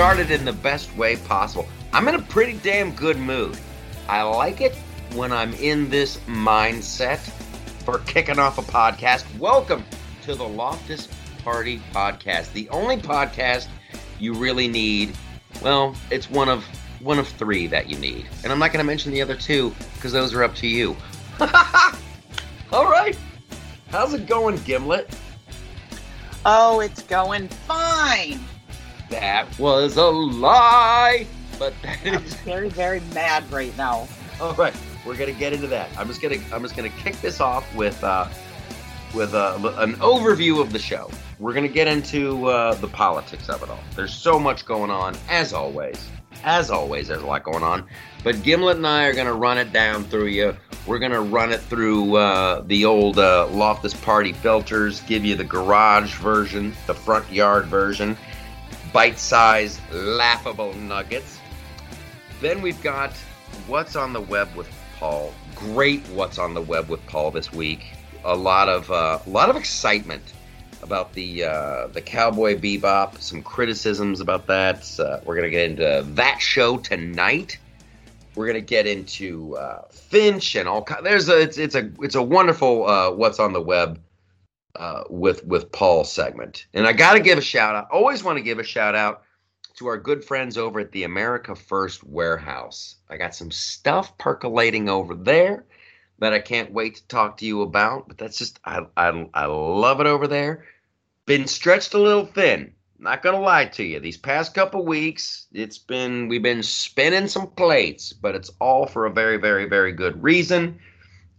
started in the best way possible. I'm in a pretty damn good mood. I like it when I'm in this mindset for kicking off a podcast. Welcome to the Loftus Party Podcast, the only podcast you really need. Well, it's one of one of three that you need, and I'm not going to mention the other two because those are up to you. All right, how's it going, Gimlet? Oh, it's going fine. That was a lie, but that I'm is very, very mad right now. all right. We're gonna get into that. I'm just gonna I'm just gonna kick this off with uh, with uh, an overview of the show. We're gonna get into uh, the politics of it all. There's so much going on, as always. As always, there's a lot going on. But Gimlet and I are gonna run it down through you. We're gonna run it through uh, the old uh, Loftus Party filters. Give you the garage version, the front yard version, bite-sized, laughable nuggets. Then we've got what's on the web with Paul. Great what's on the web with Paul this week. A lot of uh, a lot of excitement about the uh, the Cowboy Bebop. Some criticisms about that. Uh, we're gonna get into that show tonight. We're gonna get into uh, Finch and all. There's a it's, it's a it's a wonderful uh, what's on the web uh, with with Paul segment. And I got to give a shout out. Always want to give a shout out to our good friends over at the America First Warehouse. I got some stuff percolating over there that I can't wait to talk to you about. But that's just I I, I love it over there. Been stretched a little thin. Not gonna lie to you. These past couple weeks, it's been we've been spinning some plates, but it's all for a very very very good reason.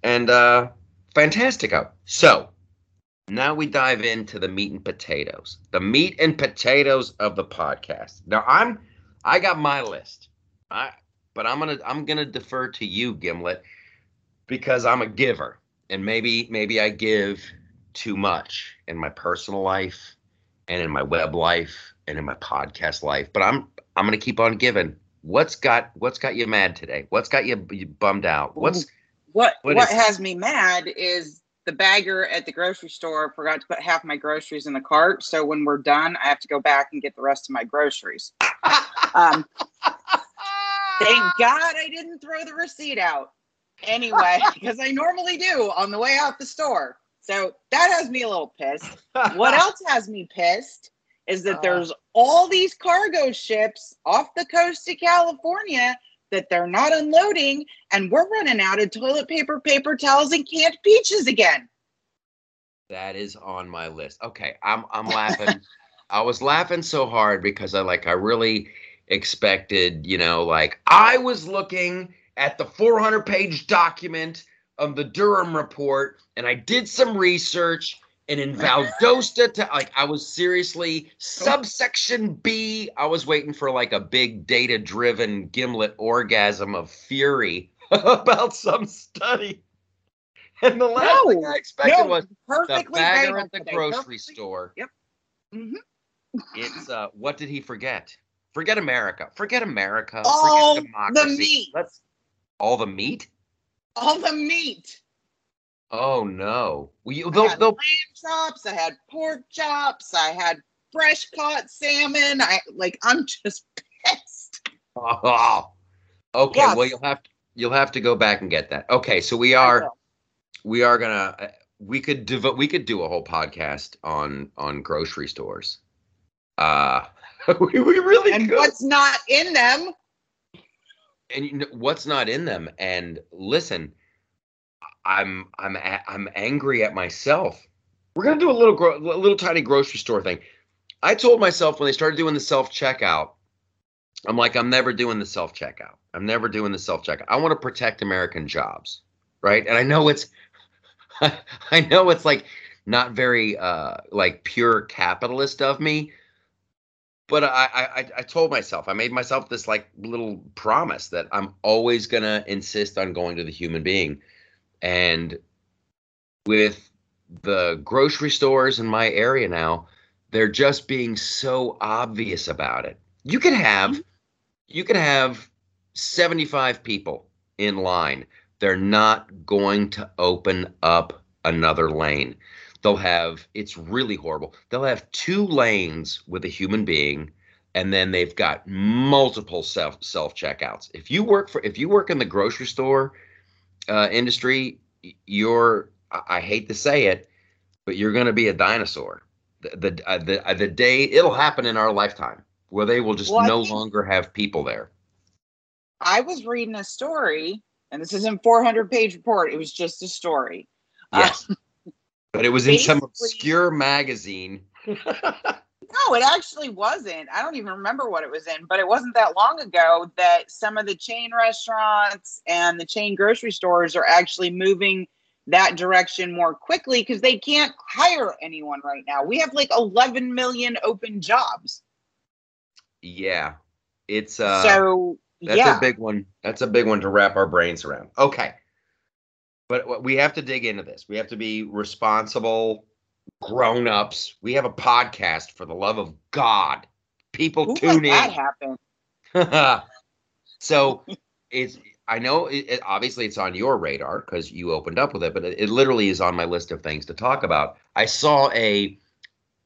And uh fantastico. So now we dive into the meat and potatoes. The meat and potatoes of the podcast. Now I'm I got my list. I but I'm gonna I'm gonna defer to you, Gimlet, because I'm a giver. And maybe maybe I give too much in my personal life and in my web life and in my podcast life. But I'm I'm gonna keep on giving. What's got what's got you mad today? What's got you, you bummed out? What's What What what, has me mad is the bagger at the grocery store forgot to put half my groceries in the cart. So when we're done, I have to go back and get the rest of my groceries. Um, thank God I didn't throw the receipt out anyway, because I normally do on the way out the store. So that has me a little pissed. What else has me pissed is that Uh. there's all these cargo ships off the coast of California that they're not unloading, and we're running out of toilet paper, paper towels, and canned peaches again. That is on my list. Okay, I'm I'm laughing. I was laughing so hard because I like I really expected, you know, like I was looking at the 400 page document of the Durham report and I did some research and in Valdosta to like I was seriously subsection B I was waiting for like a big data driven gimlet orgasm of fury about some study. And the last thing I expected no, was the bagger at the today. grocery store. Yep. Mhm. It's uh what did he forget? Forget America. Forget America. All forget the meat. Let's all the meat? All the meat. Oh no. Well, you, I they'll, had they'll, lamb chops. I had pork chops. I had fresh caught salmon. I like. I'm just pissed. oh. Okay, Yes. well you'll have to you'll have to go back and get that. Okay, so we are we are gonna uh, we could devote we could do a whole podcast on on grocery stores. Uh we, we really And could. what's not in them? and you know, what's not in them and listen i'm i'm a- i'm angry at myself. We're to do a little gro- little tiny grocery store thing. I told myself when they started doing the self checkout i'm like i'm never doing the self checkout i'm never doing the self checkout i want to protect american jobs right? And i know it's i know it's like not very uh like pure capitalist of me but I, I I told myself I made myself this like little promise that I'm always gonna insist on going to the human being, and with the grocery stores in my area now, they're just being so obvious about it. You could have mm-hmm. you could have 75 people in line. They're not going to open up another lane. They'll have it's really horrible. They'll have two lanes with a human being. and then they've got multiple self self checkouts. If you work for if you work in the grocery store uh, industry, you're I, I hate to say it, but you're going to be a dinosaur. The the uh, the, uh, the day it'll happen in our lifetime where they will just Well, no think- longer have people there. I was reading a story, and this isn't 400 page report. It was just a story. Uh, Yes. but it was in some obscure magazine. No, it actually wasn't. I don't even remember what it was in, but it wasn't that long ago that some of the chain restaurants and the chain grocery stores are actually moving that direction more quickly because they can't hire anyone right now. We have like 11 million open jobs. yeah. It's uh so, That's yeah. a big one. That's a big one to wrap our brains around. Okay. But we have to dig into this. We have to be responsible grown-ups. We have a podcast for the love of God. People Who tune let that happen? in. so it's I know it, it- obviously it's on your radar because you opened up with it, but it, it literally is on my list of things to talk about. I saw a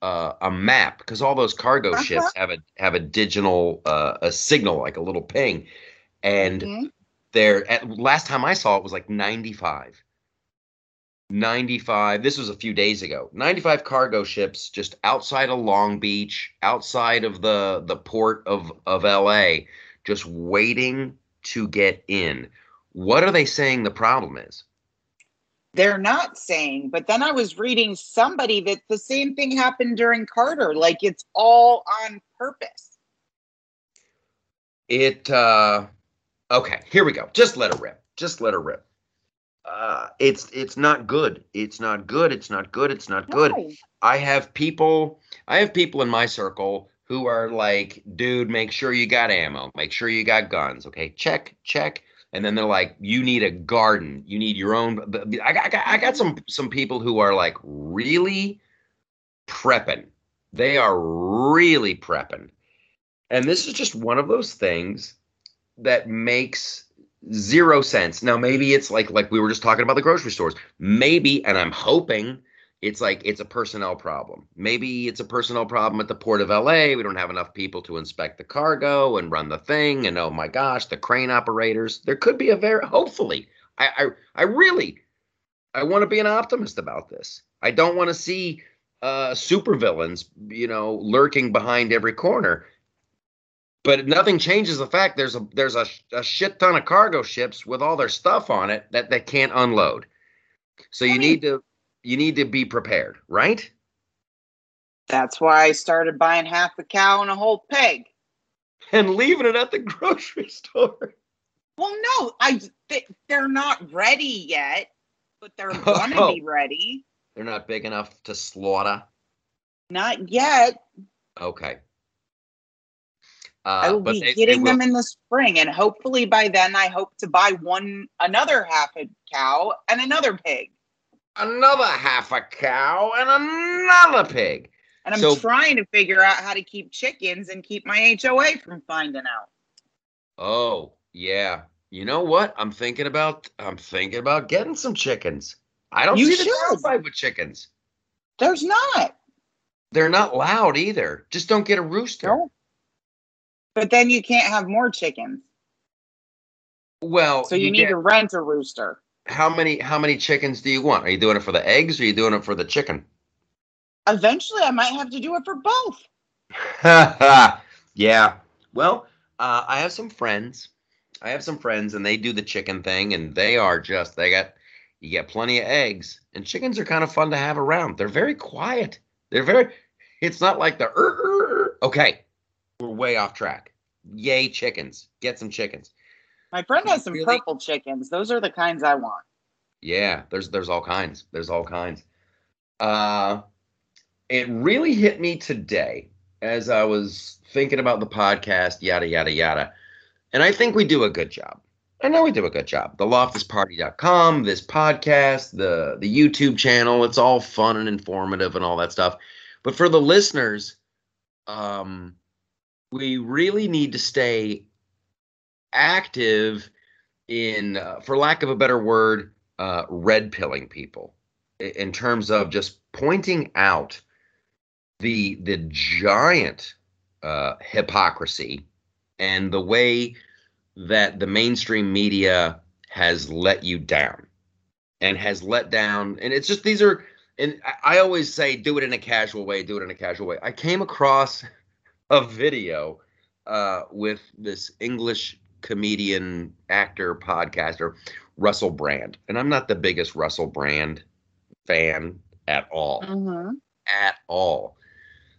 uh, a map because all those cargo Uh-huh. ships have a have a digital uh, a signal like a little ping, and Mhm. there at last time I saw it was like 95. 95 this was a few days ago 95 cargo ships just outside of long beach outside of the the port of of la just waiting to get in what are they saying the problem is They're not saying, but then I was reading somebody that the same thing happened during Carter. Like it's all on purpose. it uh okay here we go just let her rip just let her rip uh it's it's not good it's not good it's not good it's not good No. I have people I have people in my circle who are like, dude, make sure you got ammo, make sure you got guns. Okay, check, check. And then they're like, you need a garden, you need your own. I got, I got, I got some some people who are like really prepping. They are really prepping, and this is just one of those things that makes zero sense. Now maybe it's like like we were just talking about the grocery stores. Maybe, and I'm hoping it's like it's a personnel problem. Maybe it's a personnel problem at the port of LA. We don't have enough people to inspect the cargo and run the thing. And oh my gosh, the crane operators. There could be a very hopefully. I I, I really I want to be an optimist about this. I don't want to see uh supervillains, you know, lurking behind every corner. But nothing changes the fact there's a there's a, a shit ton of cargo ships with all their stuff on it that that can't unload. So you Right. need to you need to be prepared, right? That's why I started buying half a cow and a whole pig. And leaving it at the grocery store. Well, no, I they, they're not ready yet, but they're gonna Oh. be ready. They're not big enough to slaughter. Not yet. Okay. I Uh, will but be they- they getting will- them in the spring, and hopefully by then I hope to buy one another half a cow and another pig. another half a cow and another pig. And I'm So- trying to figure out how to keep chickens and keep my HOA from finding out. Oh, yeah. You know what? I'm thinking about I'm thinking about getting some chickens. I don't You see the should. downside with chickens. There's not. They're not loud either. Just don't get a rooster. No. But then you can't have more chickens. Well, So you, need get- to rent a rooster. how many how many chickens do you want? Are you doing it for the eggs or are you doing it for the chicken? Eventually I might have to do it for both. yeah. Well, uh, I have some friends. I have some friends, and they do the chicken thing, and they are just they got you get plenty of eggs, and chickens are kind of fun to have around. They're very quiet. They're very. It's not like the. Okay, we're way off track. Yay, chickens! Get some chickens. My friend has some Really? purple chickens. Those are the kinds I want. Yeah, there's there's all kinds. There's all kinds. Uh it really hit me today as I was thinking about the podcast, yada yada yada. And I think we do a good job. I know we do a good job. The loftusparty.com, this podcast, the the YouTube channel, it's all fun and informative and all that stuff. But for the listeners, um we really need to stay active in uh, for lack of a better word uh, red pilling people in terms of just pointing out the the giant uh, hypocrisy and the way that the mainstream media has let you down and has let down and it's just these are and I always say do it in a casual way, do it in a casual way. I came across a video uh, with this English comedian, actor, podcaster, Russell Brand. And I'm not the biggest Russell Brand fan at all. Mm-hmm. At all.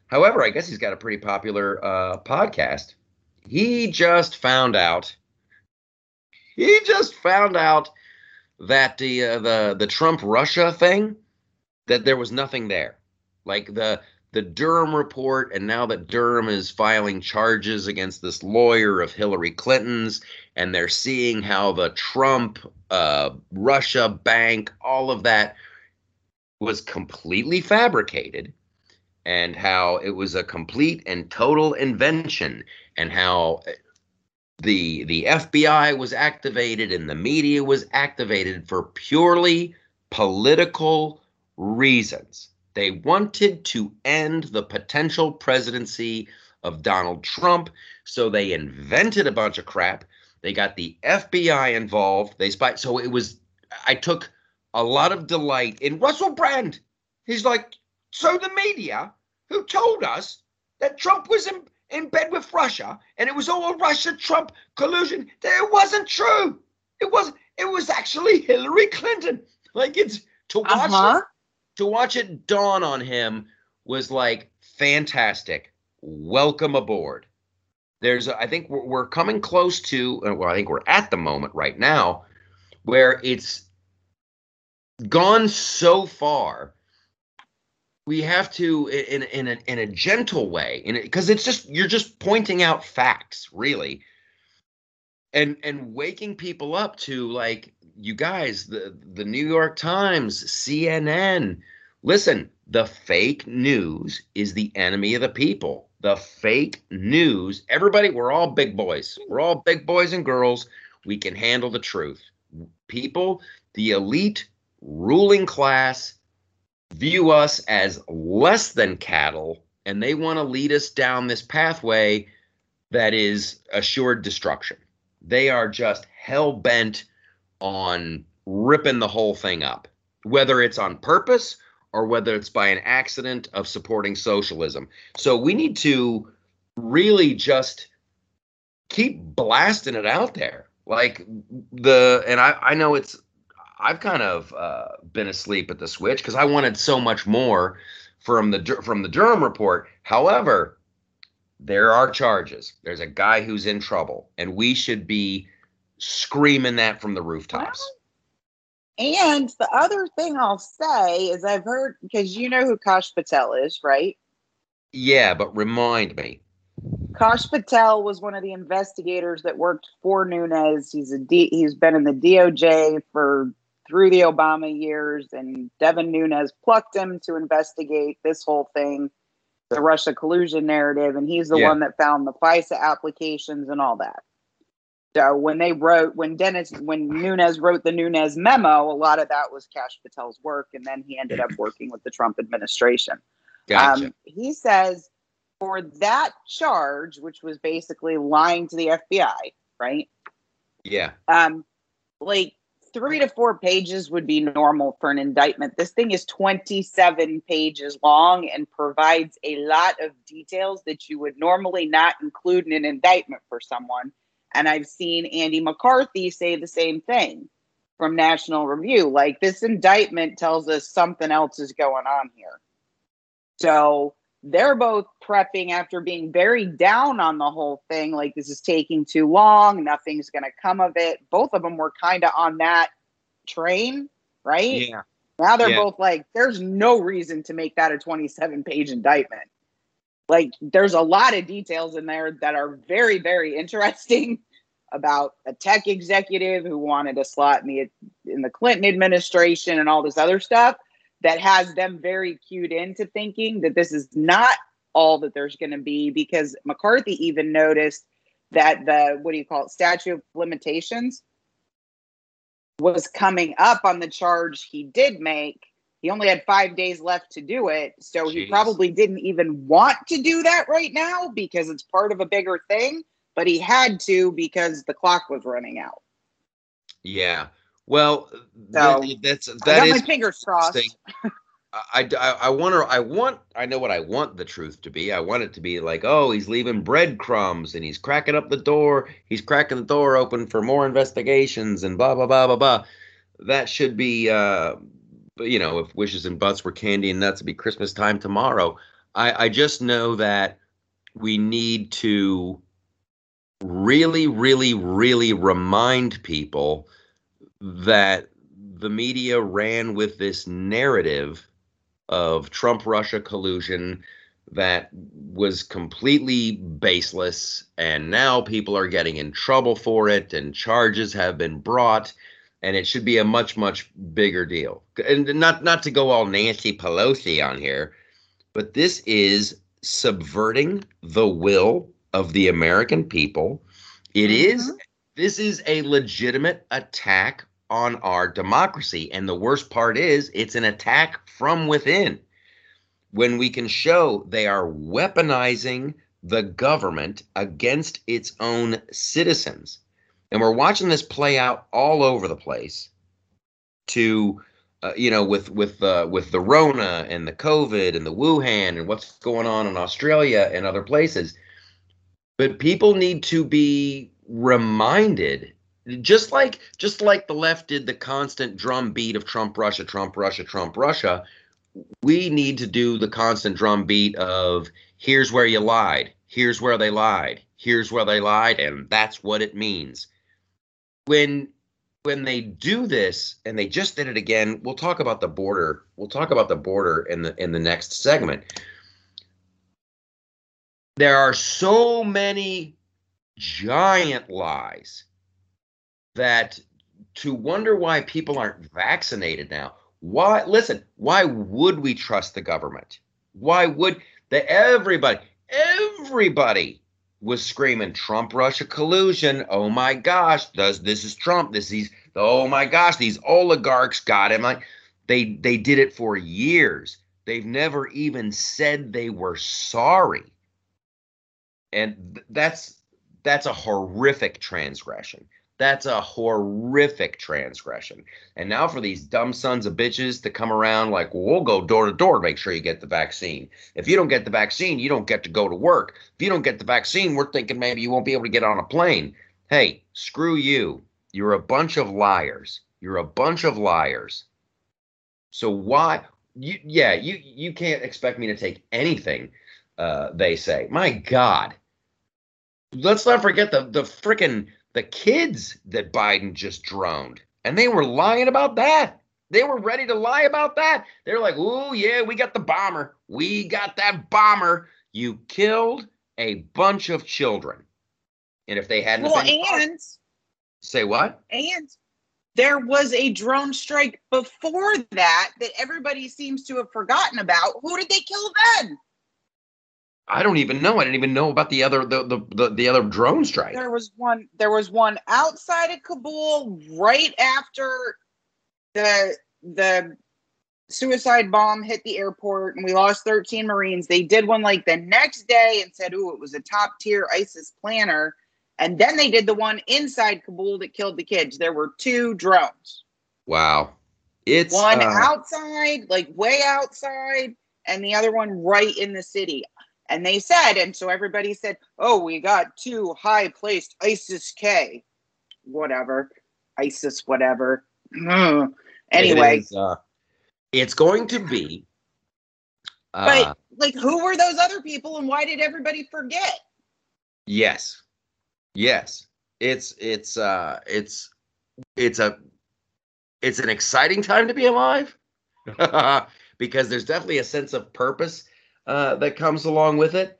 However, I guess he's got a pretty popular uh, podcast. He just found out. He just found out that the uh, the the Trump Russia thing that there was nothing there. Like the the Durham report, and now that Durham is filing charges against this lawyer of Hillary Clinton's, and they're seeing how the Trump, uh, Russia bank, all of that was completely fabricated, and how it was a complete and total invention, and how the the FBI was activated and the media was activated for purely political reasons. They wanted to end the potential presidency of Donald Trump, so they invented a bunch of crap. They got the FBI involved. They spied. So it was. I took a lot of delight in Russell Brand. He's like, so the media who told us that Trump was in, in bed with Russia and it was all a Russia Trump collusion. That it wasn't true. It wasn't. It was actually Hillary Clinton. Like it's to watch Uh-huh. To watch it dawn on him was like fantastic. Welcome aboard. There's, I think we're, we're coming close to, uh, well, I think we're at the moment right now where it's gone so far. We have to, in in a in a gentle way, because it's just you're just pointing out facts, really, and and waking people up to like you guys, the the New York Times, CNN. Listen, the fake news is the enemy of the people. The fake news. Everybody, we're all big boys. We're all big boys and girls. We can handle the truth. People, the elite ruling class view us as less than cattle and they want to lead us down this pathway that is assured destruction. They are just hell bent on ripping the whole thing up, whether it's on purpose or whether it's by an accident of supporting socialism. So we need to really just keep blasting it out there. Like the, and I, I know it's, I've kind of uh, been asleep at the switch because I wanted so much more from the from the Durham report. However, there are charges. There's a guy who's in trouble, and we should be screaming that from the rooftops. And the other thing I'll say is I've heard because you know who Kash Patel is, right? Yeah, but remind me. Kash Patel was one of the investigators that worked for Nunes. He's a D, he's been in the DOJ for through the Obama years, and Devin Nunes plucked him to investigate this whole thing, the Russia collusion narrative, and he's the Yeah. one that found the FISA applications and all that. So when they wrote, when Dennis, when Nunes wrote the Nunes memo, a lot of that was Kash Patel's work, and then he ended up working with the Trump administration. Gotcha. Um, he says for that charge, which was basically lying to the FBI, right? yeah. Um, like three to four pages would be normal for an indictment. This thing is 27 pages long and provides a lot of details that you would normally not include in an indictment for someone. And I've seen Andy McCarthy say the same thing from National Review. Like this indictment tells us something else is going on here. So they're both prepping after being very down on the whole thing. Like this is taking too long. Nothing's going to come of it. Both of them were kind of on that train, right? Yeah. Now they're Yeah. both like, there's no reason to make that a 27 page indictment. Like, there's a lot of details in there that are very, very interesting about a tech executive who wanted a slot in the in the Clinton administration and all this other stuff that has them very cued into thinking that this is not all that there's going to be because McCarthy even noticed that the what do you call it statute of limitations was coming up on the charge he did make. He only had five days left to do it. So he probably didn't even want to do that right now because it's part of a bigger thing, but he had to because the clock was running out. Yeah. Well, So, th- that's I that got is my fingers crossed. I, I, I want to, I want, I know what I want the truth to be. I want it to be like, oh, he's leaving breadcrumbs and he's cracking up the door. He's cracking the door open for more investigations and blah, blah, blah, blah, blah. That should be, uh, you know, if wishes and butts were candy and nuts, it'd be Christmas time tomorrow. I, I just know that we need to really, really, really remind people that the media ran with this narrative of Trump Russia collusion that was completely baseless and now people are getting in trouble for it and charges have been brought and it should be a much much bigger deal. And not not to go all Nancy Pelosi on here but this is subverting the will of the American people it is this is a legitimate attack on our democracy. And the worst part is, it's an attack from within. When we can show they are weaponizing the government against its own citizens. And we're watching this play out all over the place to uh, you know with with uh, with the rona and the covid and the wuhan and what's going on in australia and other places but people need to be reminded just like just like the left did the constant drum beat of Trump Russia Trump Russia Trump Russia we need to do the constant drum beat of here's where you lied. Here's where they lied. Here's where they lied and that's what it means. When when they do this and they just did it again we'll talk about the border we'll talk about the border in the in the next segment there are so many giant lies that to wonder why people aren't vaccinated now. Why listen, why would we trust the government? Why would the everybody everybody was screaming Trump Russia collusion. Oh my gosh, does this is Trump. This is oh my gosh, these oligarchs got him. Like they they did it for years. They've never even said they were sorry. And th- that's that's a horrific transgression. That's a horrific transgression. And now for these dumb sons of bitches to come around like, well, we'll go door to door to make sure you get the vaccine. If you don't get the vaccine, you don't get to go to work. If you don't get the vaccine, we're thinking maybe you won't be able to get on a plane. Hey, screw you. You're a bunch of liars. You're a bunch of liars. So why you yeah, you you can't expect me to take anything uh they say. My God. Let's not forget the the freaking the kids that Biden just droned. And they were lying about that. They were ready to lie about that. They're like, oh, yeah, we got the bomber. We got that bomber. You killed a bunch of children. And if they hadn't Well, and say what? and there was a drone strike before that that everybody seems to have forgotten about. Who did they kill then? I don't even know. I didn't even know about the other the the, the, the other drone strike. There was one. There was one outside of Kabul right after the the suicide bomb hit the airport, and we lost 13 Marines. They did one like the next day and said, "Ooh, it was a top tier ISIS planner." And then they did the one inside Kabul that killed the kids. There were two drones. Wow. It's one uh, outside, like way outside, and the other one right in the city. And they said, and so everybody said, oh, we got two high placed ISIS K. Whatever. ISIS, whatever. Anyway, it is, uh, it's going to be uh, but like, who were those other people and why did everybody forget? Yes. Yes. It's it's uh it's it's a it's an exciting time to be alive because there's definitely a sense of purpose uh that comes along with it.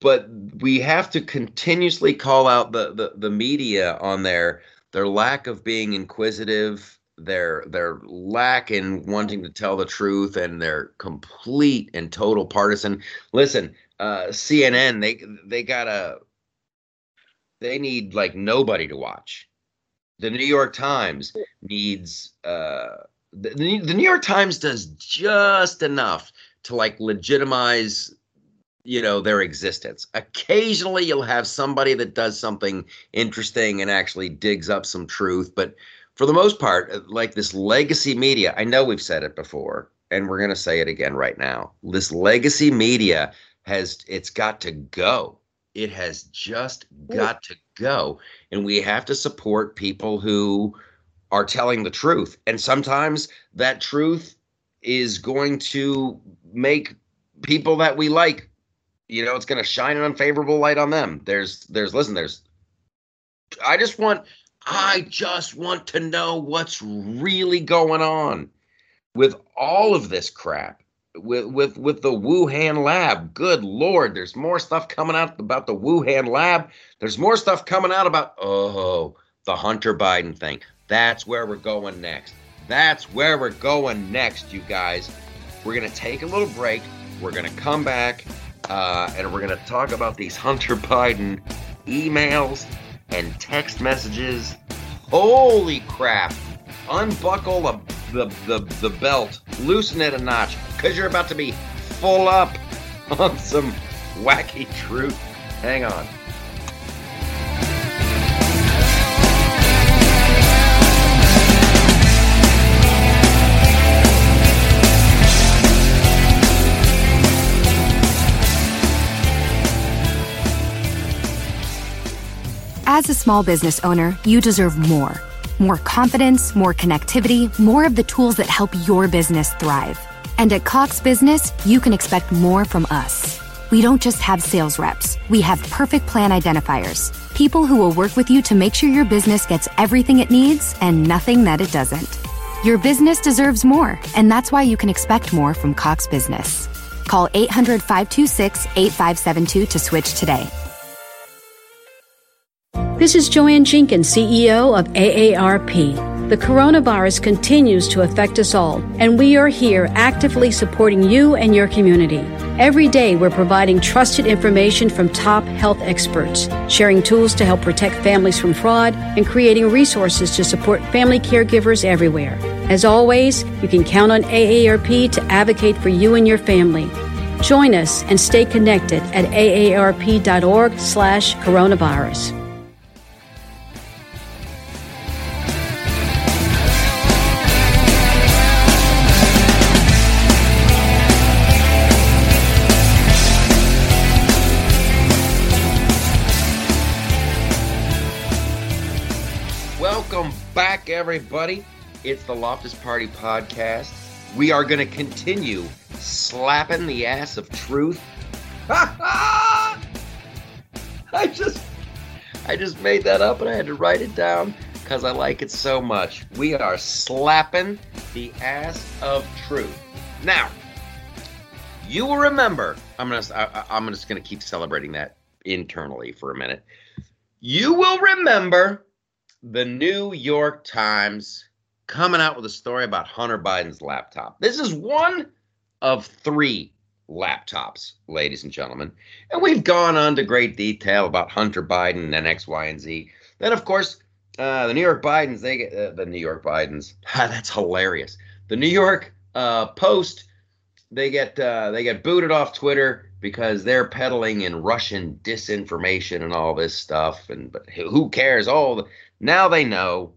But we have to continuously call out the the, the media on their their lack of being inquisitive, their their lack in wanting to tell the truth and their complete and total partisan. Listen, uh, CNN they they got a they need like nobody to watch. The New York Times needs uh, the, the New York Times does just enough to like legitimize you know their existence. Occasionally you'll have somebody that does something interesting and actually digs up some truth but for the most part uh, like this legacy media i know we've said it before and we're going to say it again right now. This legacy media has it's got to go. It has just got to go. And we have to support people who are telling the truth and sometimes that truth is going to make people that we like you know, it's going to shine an unfavorable light on them. There's, there's, listen, there's, I just want, I just want to know what's really going on with all of this crap. With with with the Wuhan lab, good lord, there's more stuff coming out about the Wuhan lab. There's more stuff coming out about oh the Hunter Biden thing. That's where we're going next. That's where we're going next, you guys. We're gonna take a little break. We're gonna come back uh, and we're going to talk about these Hunter Biden emails and text messages. Holy crap! Unbuckle the, the, the, the belt, loosen it a notch, because you're about to be full up on some wacky truth. Hang on. As a small business owner, you deserve more. More confidence, more connectivity, more of the tools that help your business thrive. And at Cox Business, you can expect more from us. We don't just have sales reps, we have perfect plan identifiers. People who will work with you to make sure your business gets everything it needs and nothing that it doesn't. Your business deserves more, and that's why you can expect more from Cox Business. Call 800 526 8572 to switch today. This is Joanne Jenkins, CEO of AARP. The coronavirus continues to affect us all, and we are here actively supporting you and your community. Every day, we're providing trusted information from top health experts, sharing tools to help protect families from fraud, and creating resources to support family caregivers everywhere. As always, you can count on AARP to advocate for you and your family. Join us and stay connected at aarp.org/coronavirus. everybody. It's the Loftus Party Podcast. We are going to continue slapping the ass of truth. I just, I just made that up and I had to write it down because I like it so much. We are slapping the ass of truth. Now, you will remember. I'm gonna. I, I'm just gonna keep celebrating that internally for a minute. You will remember the New York Times coming out with a story about Hunter Biden's laptop. This is one of three laptops, ladies and gentlemen. And we've gone on to great detail about Hunter Biden and X, Y, and Z. Then, of course, uh, the New York Bidens, they get uh, the New York Bidens. that's hilarious. The New York uh, Post, they get uh, they get booted off Twitter because they're peddling in Russian disinformation and all this stuff. And but who cares? Oh, now they know.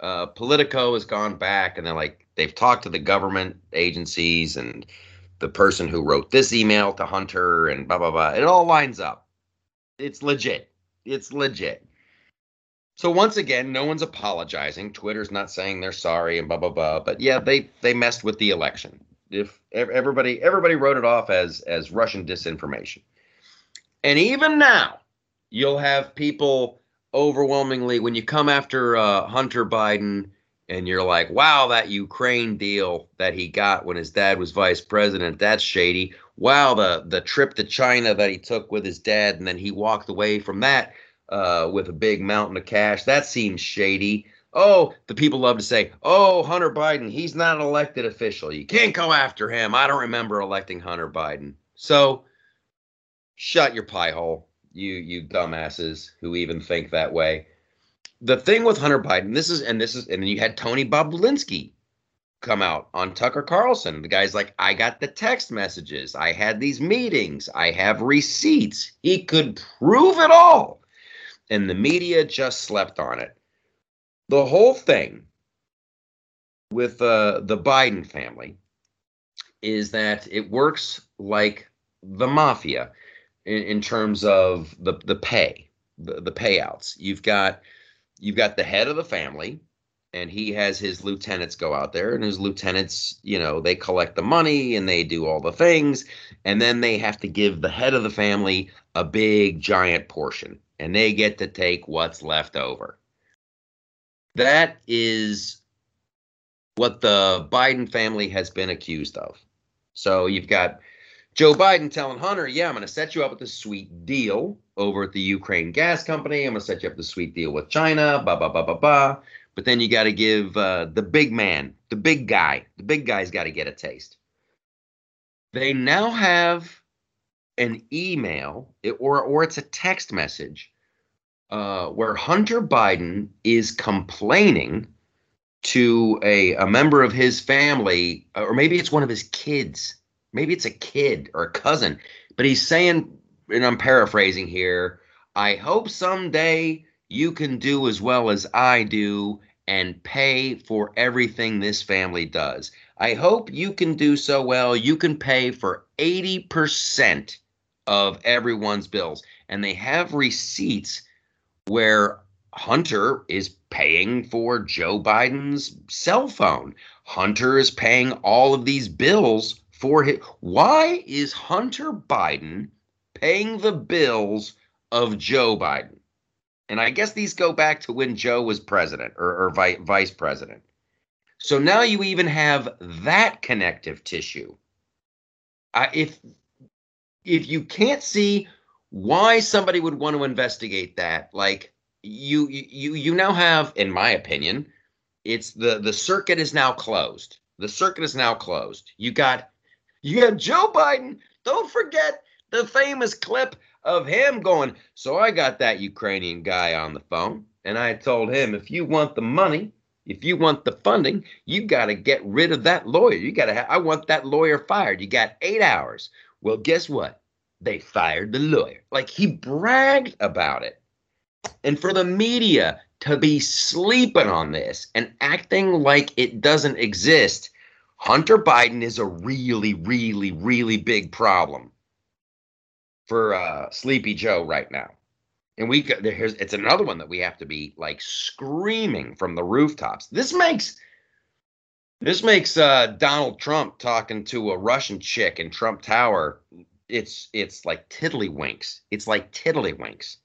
Uh, Politico has gone back and they're like, they've talked to the government agencies and the person who wrote this email to Hunter and blah, blah, blah. It all lines up. It's legit. It's legit. So once again, no one's apologizing. Twitter's not saying they're sorry and blah blah blah. But yeah, they they messed with the election. If everybody everybody wrote it off as as Russian disinformation, and even now, you'll have people overwhelmingly when you come after uh, Hunter Biden and you're like, wow, that Ukraine deal that he got when his dad was vice president, that's shady. Wow, the the trip to China that he took with his dad and then he walked away from that uh, with a big mountain of cash, that seems shady. Oh, the people love to say, oh, Hunter Biden, he's not an elected official. You can't go after him. I don't remember electing Hunter Biden. So shut your pie hole you you dumbasses who even think that way. The thing with Hunter Biden, this is and this is and then you had Tony Bobulinski come out on Tucker Carlson. The guy's like, I got the text messages. I had these meetings. I have receipts. He could prove it all. And the media just slept on it. The whole thing with uh, the Biden family is that it works like the mafia in, in terms of the, the pay, the, the payouts. You've got you've got the head of the family and he has his lieutenants go out there and his lieutenants you know they collect the money and they do all the things and then they have to give the head of the family a big giant portion and they get to take what's left over that is what the biden family has been accused of. So you've got joe biden telling hunter yeah i'm going to set you up with a sweet deal over at the ukraine gas company. I'm going to set you up with sweet deal with china blah blah blah blah blah but then you got to give uh, the big man, the big guy, the big guy's got to get a taste. They now have an email or or it's a text message uh, where Hunter Biden is complaining to a, a member of his family, or maybe it's one of his kids, maybe it's a kid or a cousin, but he's saying, and I'm paraphrasing here, I hope someday you can do as well as I do and pay for everything this family does. I hope you can do so well. You can pay for 80% of everyone's bills. And they have receipts where Hunter is paying for Joe Biden's cell phone. Hunter is paying all of these bills for him. Why is Hunter Biden paying the bills of Joe Biden? And I guess these go back to when Joe was president or, or vi- vice president. So now you even have that connective tissue. Uh, if if you can't see why somebody would want to investigate that, like you you you now have, in my opinion, it's the the circuit is now closed. The circuit is now closed. You got you got Joe Biden. Don't forget the famous clip of him going, So I got that Ukrainian guy on the phone, and I told him, if you want the money, if you want the funding, you got to get rid of that lawyer. You got to have, I want that lawyer fired. You got eight hours. Well, guess what? They fired the lawyer. Like he bragged about it. And for the media to be sleeping on this and acting like it doesn't exist, Hunter Biden is a really, really, really big problem for uh, Sleepy Joe right now. And we here's it's another one that we have to be like screaming from the rooftops. This makes this makes uh, Donald Trump talking to a Russian chick in Trump Tower. It's it's like tiddlywinks. It's like tiddlywinks.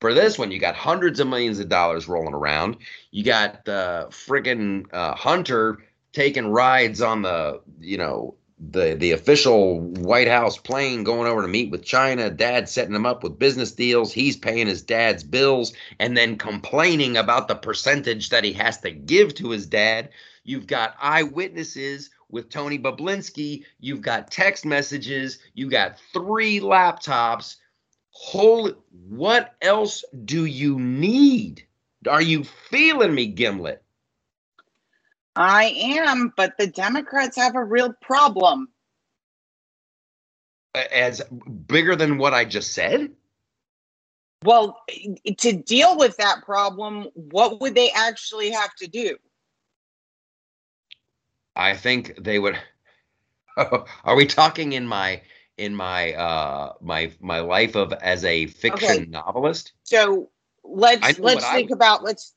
For this one, you got hundreds of millions of dollars rolling around. You got uh, friggin' uh, Hunter taking rides on the you know the the official White House plane going over to meet with China, dad setting him up with business deals, he's paying his dad's bills and then complaining about the percentage that he has to give to his dad. You've got eyewitnesses with Tony Bobulinski, you've got text messages, you got three laptops. Holy what else do you need? Are you feeling me, Gimlet? I am, but the Democrats have a real problem. As bigger than what I just said? Well, to deal with that problem, what would they actually have to do? I think they would Are we talking in my in my uh my my life of as a fiction okay. novelist? So let's let's think about let's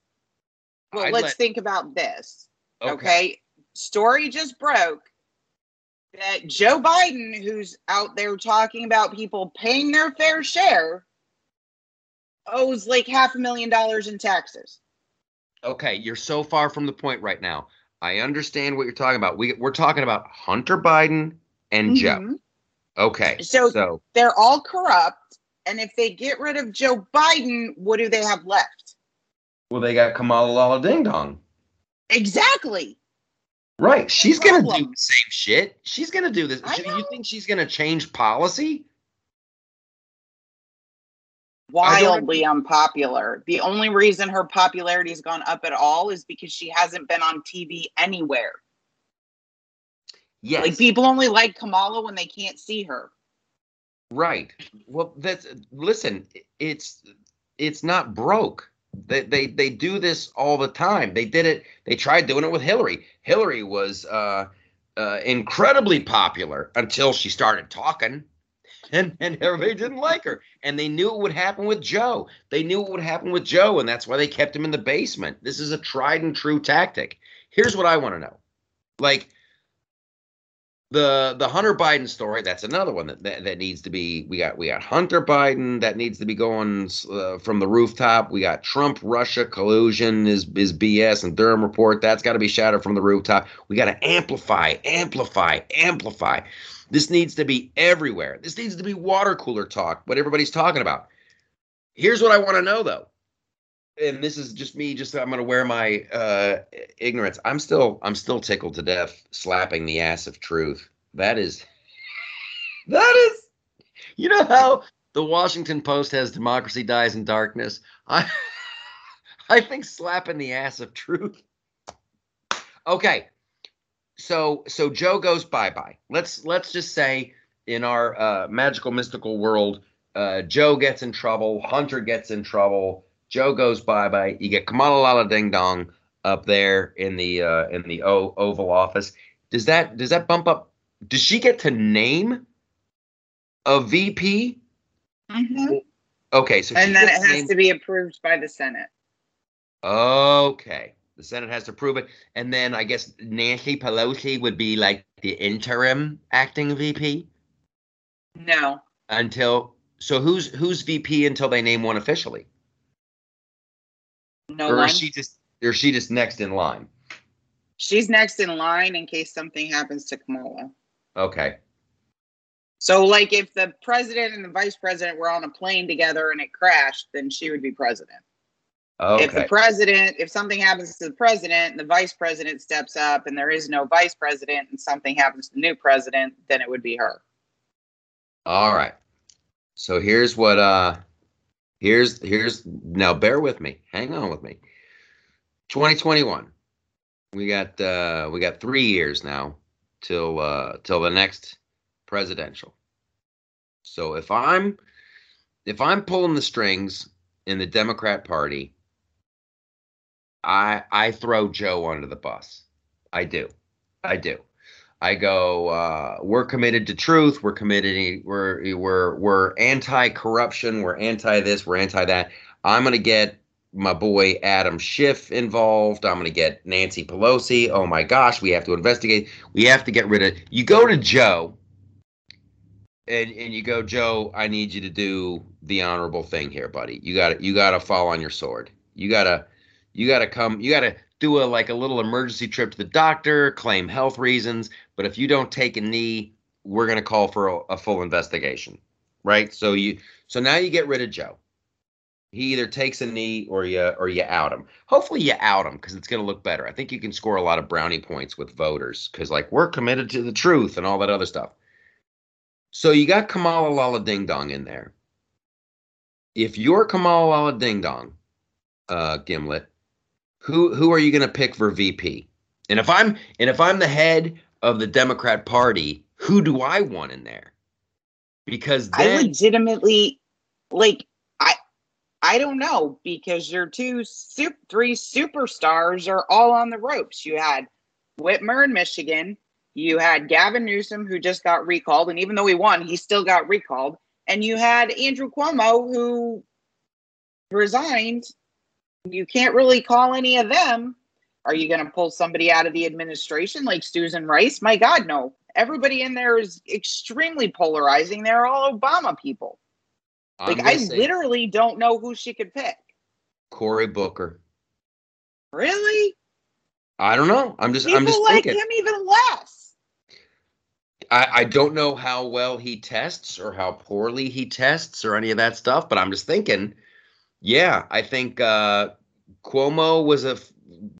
well, I'd let's let, think about this. Okay. okay. Story just broke that Joe Biden, who's out there talking about people paying their fair share, owes like half a million dollars in taxes. Okay, you're so far from the point right now. I understand what you're talking about. We, we're talking about Hunter Biden and mm-hmm. Joe. Okay. So, so they're all corrupt. And if they get rid of Joe Biden, what do they have left? Well, they got Kamala Lala Ding Dong. Exactly. Right. She's going to do the same shit. She's going to do this. You think she's going to change policy? Wildly unpopular. The only reason her popularity has gone up at all is because she hasn't been on TV anywhere. Yes. Like people only like Kamala when they can't see her. Right. Well, that's listen. It's it's not broke. They they they do this all the time. They did it. They tried doing it with Hillary. Hillary was uh, uh, incredibly popular until she started talking, and and everybody didn't like her. And they knew it would happen with Joe. They knew it would happen with Joe, and that's why they kept him in the basement. This is a tried and true tactic. Here's what I want to know. Like the the Hunter Biden story. That's another one that, that, that needs to be. We got we got Hunter Biden that needs to be going uh, from the rooftop. We got Trump Russia collusion is is BS and Durham report. That's got to be shouted from the rooftop. We got to amplify, amplify, amplify. This needs to be everywhere. This needs to be water cooler talk. What everybody's talking about. Here's what I want to know though and this is just me just i'm going to wear my uh ignorance i'm still i'm still tickled to death slapping the ass of truth that is that is you know how the washington post has democracy dies in darkness i i think slapping the ass of truth okay so so joe goes bye-bye let's let's just say in our uh magical mystical world uh joe gets in trouble hunter gets in trouble Joe goes bye bye. You get Kamala Lala Ding Dong up there in the uh, in the o- Oval Office. Does that does that bump up? Does she get to name a VP? Mm-hmm. Okay, so and then it has name... to be approved by the Senate. Okay, the Senate has to approve it, and then I guess Nancy Pelosi would be like the interim acting VP. No. Until so, who's who's VP until they name one officially? No or one. is she just or is she just next in line? She's next in line in case something happens to Kamala. Okay. So, like, if the president and the vice president were on a plane together and it crashed, then she would be president. Okay. If the president, if something happens to the president and the vice president steps up and there is no vice president and something happens to the new president, then it would be her. All right. So here's what uh Here's here's now bear with me. Hang on with me. 2021. We got uh we got 3 years now till uh till the next presidential. So if I'm if I'm pulling the strings in the Democrat Party, I I throw Joe under the bus. I do. I do. I go, uh, we're committed to truth. We're committed. We're we're we're anti-corruption. We're anti this. We're anti that. I'm gonna get my boy Adam Schiff involved. I'm gonna get Nancy Pelosi. Oh my gosh, we have to investigate. We have to get rid of. You go to Joe, and and you go, Joe. I need you to do the honorable thing here, buddy. You got to you got to fall on your sword. You gotta you gotta come. You gotta do a like a little emergency trip to the doctor, claim health reasons. But if you don't take a knee, we're going to call for a, a, full investigation, right? So you so now you get rid of Joe. He either takes a knee or you or you out him. Hopefully you out him because it's going to look better. I think you can score a lot of brownie points with voters because like we're committed to the truth and all that other stuff. So you got Kamala Lala Ding Dong in there. If you're Kamala Lala Ding Dong, uh, Gimlet, who who are you going to pick for VP? And if I'm and if I'm the head of the Democrat Party, who do I want in there? Because then, I legitimately like I I don't know because your two super, three superstars are all on the ropes. You had Whitmer in Michigan, you had Gavin Newsom who just got recalled, and even though he won, he still got recalled. And you had Andrew Cuomo who resigned you can't really call any of them. Are you going to pull somebody out of the administration like Susan Rice? My God, no. Everybody in there is extremely polarizing. They're all Obama people. like I literally don't know who she could pick. Cory Booker. Really? I don't know. I'm just People I'm just like thinking. him even less. I, I don't know how well he tests or how poorly he tests or any of that stuff, but I'm just thinking yeah, I think uh, Cuomo was a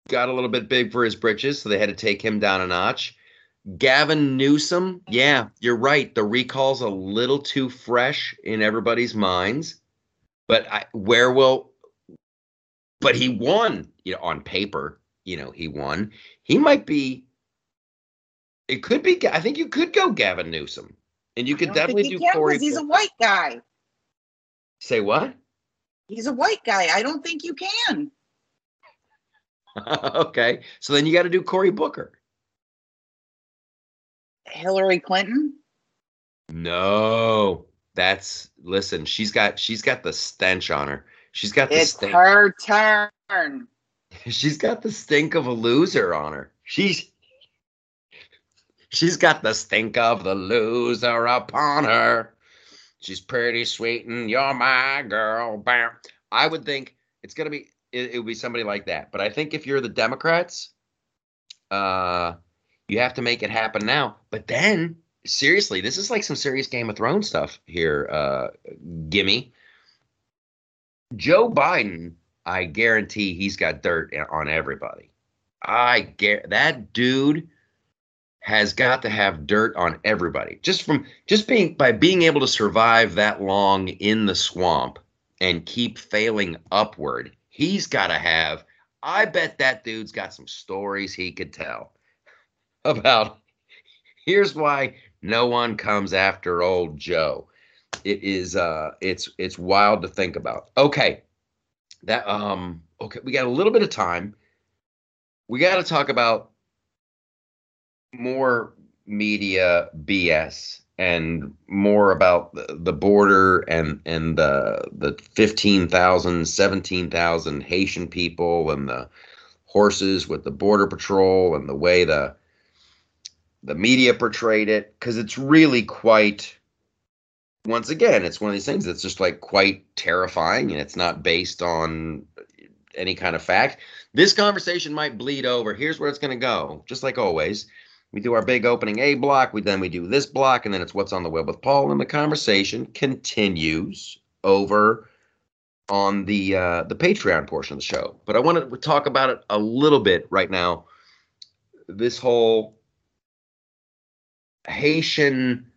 got a little bit big for his britches, so they had to take him down a notch. Gavin Newsom, yeah, you're right. The recall's a little too fresh in everybody's minds, but I, where will? But he won, you know, on paper. You know, he won. He might be. It could be. I think you could go Gavin Newsom, and you could definitely do Cory. He's a white guy. Say what? He's a white guy. I don't think you can. okay, so then you got to do Cory Booker. Hillary Clinton. No, that's listen. She's got she's got the stench on her. She's got the It's stink. her turn. She's got the stink of a loser on her. She's she's got the stink of the loser upon her. She's pretty sweet and you're my girl. Bam. I would think it's gonna be it, it would be somebody like that. But I think if you're the Democrats, uh, you have to make it happen now. But then seriously, this is like some serious Game of Thrones stuff here. Uh, gimme. Joe Biden I guarantee he's got dirt on everybody. I get that dude has got to have dirt on everybody. Just from just being by being able to survive that long in the swamp and keep failing upward. He's got to have I bet that dude's got some stories he could tell about here's why no one comes after old Joe. It is uh it's it's wild to think about. Okay, that um okay we got a little bit of time we got to talk about more media bs and more about the, border and and the the 15,000 17,000 Haitian people and the horses with the border patrol and the way the the media portrayed it cuz it's really quite once again, it's one of these things that's just like quite terrifying and it's not based on any kind of fact. This conversation might bleed over. Here's where it's going to go. Just like always, we do our big opening A block, we then we do this block, and then it's what's on the web with Paul, and the conversation continues over on the uh, the Patreon portion of the show. But I want to talk about it a little bit right now. This whole Haitian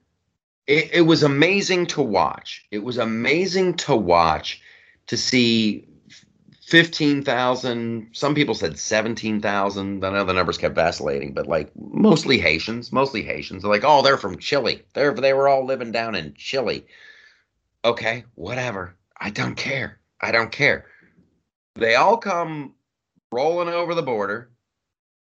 it, it was amazing to watch. It was amazing to watch to see 15,000, some people said 17,000. I know the numbers kept vacillating, but like mostly Haitians, mostly Haitians. They're like, oh, they're from Chile. They're, they were all living down in Chile. Okay, whatever. I don't care. I don't care. They all come rolling over the border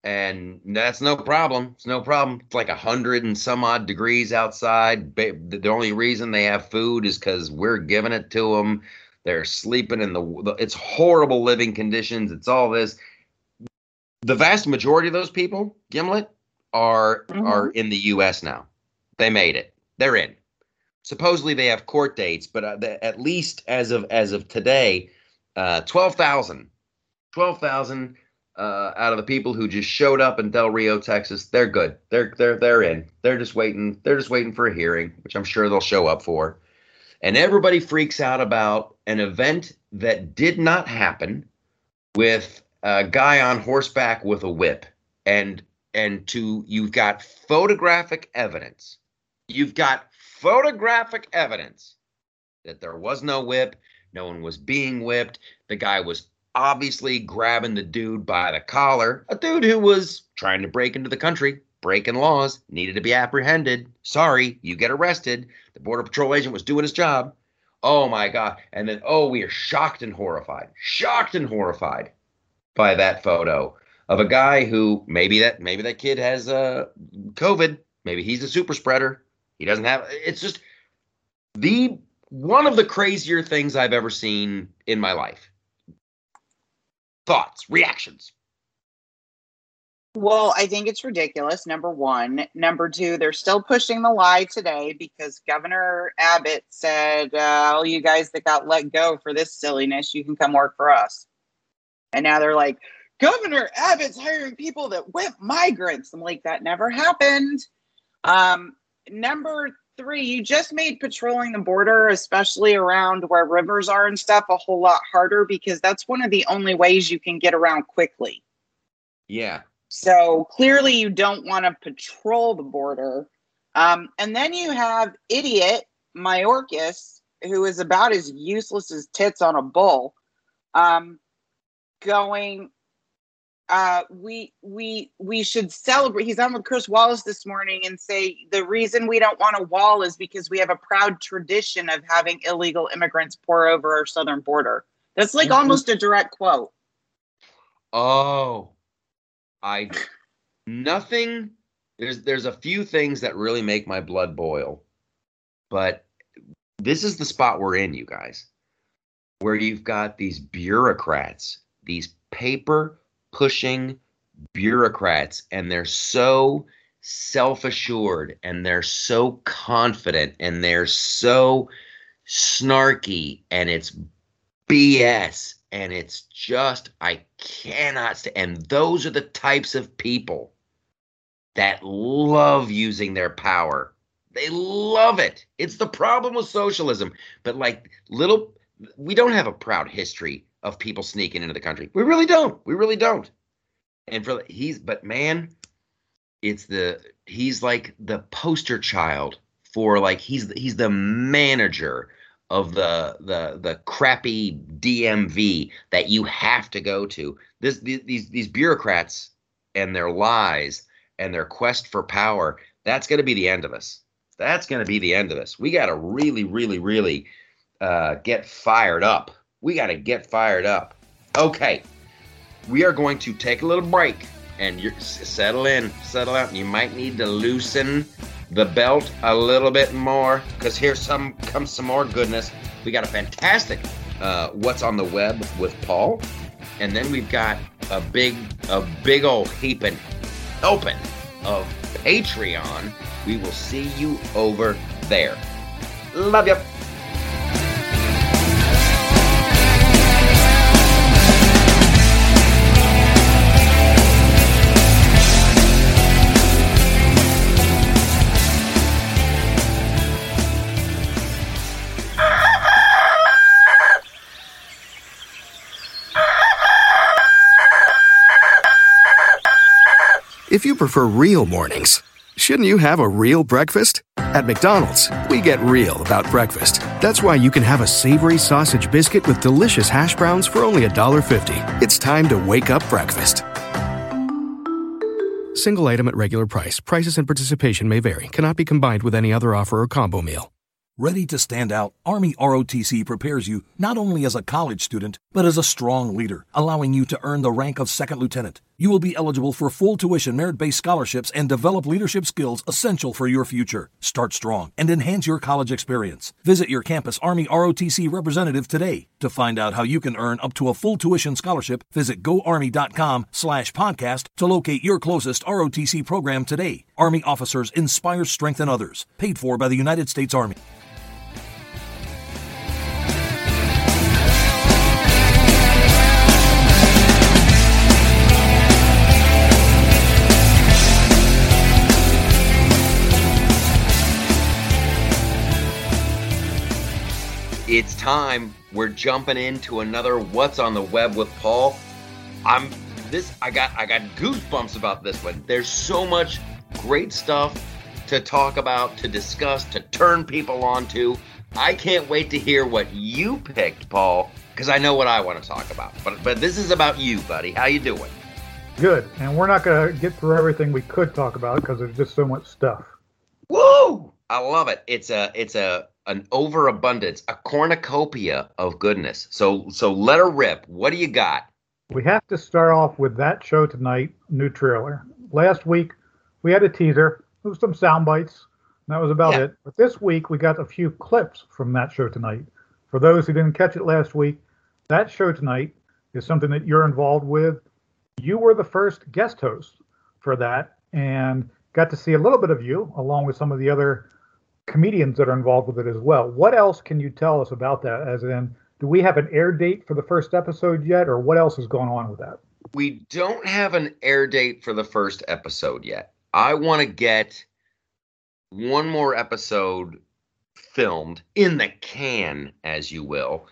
and that's no problem. It's no problem. It's like a hundred and some odd degrees outside. The only reason they have food is because we're giving it to them. They're sleeping in the. It's horrible living conditions. It's all this. The vast majority of those people, Gimlet, are mm-hmm. are in the U.S. now. They made it. They're in. Supposedly they have court dates, but uh, at least as of as of today, uh, twelve thousand. Twelve thousand uh, out of the people who just showed up in Del Rio, Texas, they're good. They're they're they're in. They're just waiting. They're just waiting for a hearing, which I'm sure they'll show up for. And everybody freaks out about an event that did not happen with a guy on horseback with a whip. And and to you've got photographic evidence. You've got photographic evidence that there was no whip, no one was being whipped. The guy was obviously grabbing the dude by the collar, a dude who was trying to break into the country, breaking laws, needed to be apprehended. Sorry, you get arrested. The Border Patrol agent was doing his job. Oh my God. And then, oh, we are shocked and horrified, shocked and horrified by that photo of a guy who maybe that maybe that kid has uh COVID. Maybe he's a super spreader. He doesn't have it's just the one of the crazier things I've ever seen in my life thoughts, reactions? Well, I think it's ridiculous. Number one. Number two, they're still pushing the lie today because Governor Abbott said, uh, "All you guys that got let go for this silliness, you can come work for us." And now they're like, "Governor Abbott's hiring people that whip migrants." I'm like, that never happened. Um, number three, you just made patrolling the border, especially around where rivers are and stuff, a whole lot harder because that's one of the only ways you can get around quickly. Yeah. So clearly, you don't want to patrol the border. Um, and then you have idiot Mayorkas, who is about as useless as tits on a bull, um, going, uh, we we we should celebrate. He's on with Chris Wallace this morning and say the reason we don't want a wall is because we have a proud tradition of having illegal immigrants pour over our southern border. That's like Mhm. almost a direct quote. Oh, I nothing. There's there's a few things that really make my blood boil, but this is the spot we're in, you guys, where you've got these bureaucrats, these paper pushing bureaucrats, and they're so self assured and they're so confident and they're so snarky and it's BS and it's just I cannot st- and those are the types of people that love using their power. They love it. It's the problem with socialism. But like little we don't have a proud history of people sneaking into the country. We really don't. We really don't. And for he's but man, it's the he's like the poster child for like he's he's the manager of the the the crappy DMV that you have to go to. This these these, bureaucrats and their lies and their quest for power. That's going to be the end of us. That's going to be the end of us. We got to really, really, really uh, get fired up. We got to get fired up. Okay, we are going to take a little break and you settle in, settle out. You might need to loosen the belt a little bit more because here's some comes some more goodness. We got a fantastic uh, what's on the web with Paul, and then we've got a big a big old heaping open of Patreon. We will see you over there. Love you. If you prefer real mornings, shouldn't you have a real breakfast? At McDonald's, we get real about breakfast. That's why you can have a savory sausage biscuit with delicious hash browns for only $1.50. It's time to wake up breakfast. Single item at regular price. Prices and participation may vary. Cannot be combined with any other offer or combo meal. Ready to stand out, Army ROTC prepares you not only as a college student, but as a strong leader, allowing you to earn the rank of second lieutenant. You will be eligible for full tuition merit based scholarships and develop leadership skills essential for your future. Start strong and enhance your college experience. Visit your campus Army ROTC representative today. To find out how you can earn up to a full tuition scholarship, visit goarmy.com slash podcast to locate your closest ROTC program today. Army officers inspire, strength in others. Paid for by the United States Army. It's time. We're jumping into another What's on the Web with Paul. I'm this I got I got goosebumps about this one. There's so much great stuff to talk about, to discuss, to turn people on to. I can't wait to hear what you picked, Paul, because I know what I want to talk about. But but this is about you, buddy. How you doing? Good. And we're not going to get through everything we could talk about because there's just so much stuff. Woo! I love it. It's a it's a an overabundance, a cornucopia of goodness. So so let her rip. What do you got? We have to start off with that show tonight, new trailer. Last week, we had a teaser, there was some sound bites, and that was about Yeah. it. But this week, we got a few clips from that show tonight. For those who didn't catch it last week, that show tonight is something that you're involved with. You were the first guest host for that and got to see a little bit of you along with some of the other comedians that are involved with it as well. What else can you tell us about that? As in, do we have an air date for the first episode yet, or what else is going on with that? We don't have an air date for the first episode yet. I want to get one more episode filmed in the can, as you will.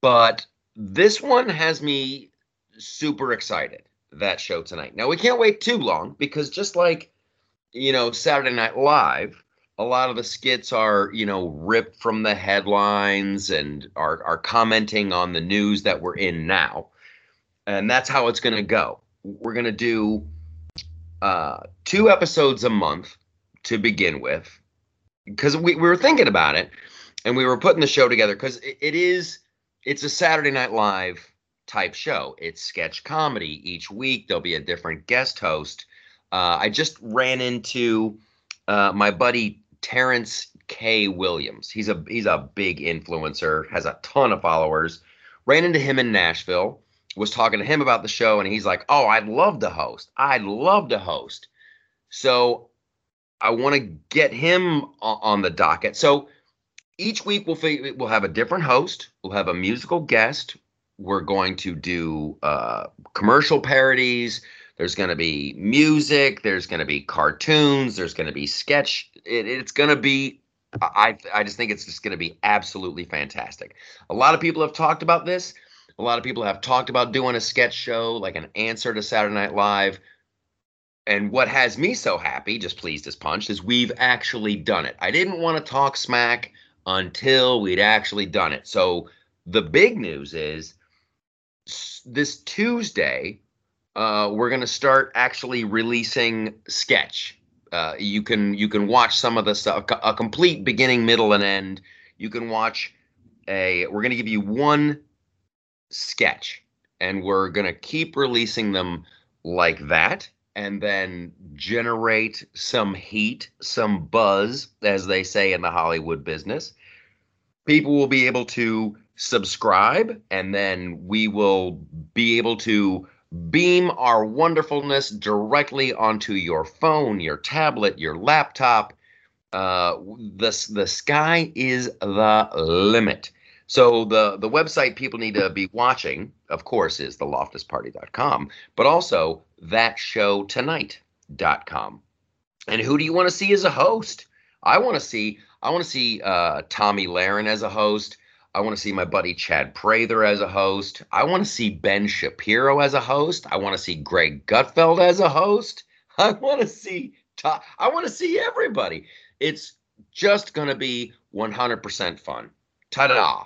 But this one has me super excited. That show tonight. Now we can't wait too long because just like you know Saturday Night Live, a lot of the skits are you know ripped from the headlines and are are commenting on the news that we're in now, and that's how it's going to go. we're gonna do uh, two episodes a month to begin with, because we, we were thinking about it, and we were putting the show together because it, it is it's a Saturday Night Live type show. It's sketch comedy each week. There'll be a different guest host. Uh, I just ran into uh, my buddy Terrence K. Williams. He's a he's a big influencer, has a ton of followers. Ran into him in Nashville. Was talking to him about the show, and he's like, "Oh, I'd love to host. I'd love to host." So I want to get him on the docket. So each week we'll we'll have a different host. We'll have a musical guest. We're going to do uh, commercial parodies. There's going to be music. There's going to be cartoons. There's going to be sketch. It, it's going to be. I I just think it's just going to be absolutely fantastic. A lot of people have talked about this. A lot of people have talked about doing a sketch show like an answer to Saturday Night Live. And what has me so happy, just pleased as punch, is we've actually done it. I didn't want to talk smack until we'd actually done it. So the big news is this Tuesday, uh, we're going to start actually releasing sketch. Uh, you can you can watch some of the stuff, a complete beginning, middle, and end. You can watch a. We're going to give you one sketch, and we're going to keep releasing them like that, and then generate some heat, some buzz, as they say in the Hollywood business. People will be able to subscribe, and then we will be able to beam our wonderfulness directly onto your phone, your tablet, your laptop. Uh, the, the sky is the limit. So the the website people need to be watching, of course, is theloftusparty.com, but also thatshowtonight.com. And who do you want to see as a host? I want to see I want to see uh, Tomi Lahren as a host. I want to see my buddy Chad Prather as a host. I want to see Ben Shapiro as a host. I want to see Greg Gutfeld as a host. I want to see I want to see everybody. It's just going to be 100% fun. Ta-da!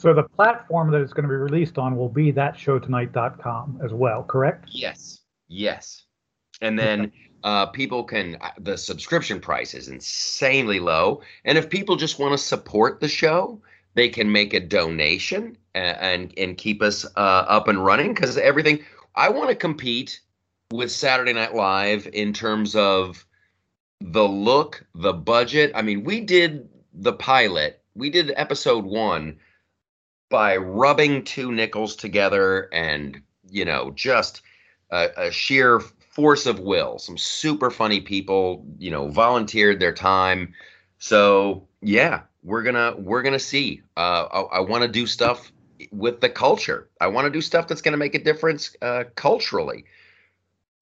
So the platform that it's going to be released on will be thatshowtonight.com as well, correct? Yes. Yes. And then okay. uh, people can uh, the subscription price is insanely low, and if people just want to support the show, they can make a donation and and, and keep us uh, up and running because everything I want to compete with Saturday Night Live in terms of the look, the budget. I mean, we did the pilot, we did episode one by rubbing two nickels together and you know just a, a sheer force of will. Some super funny people, you know, volunteered their time. So yeah, we're gonna we're gonna see. Uh, I, I want to do stuff with the culture. I want to do stuff that's gonna make a difference uh, culturally,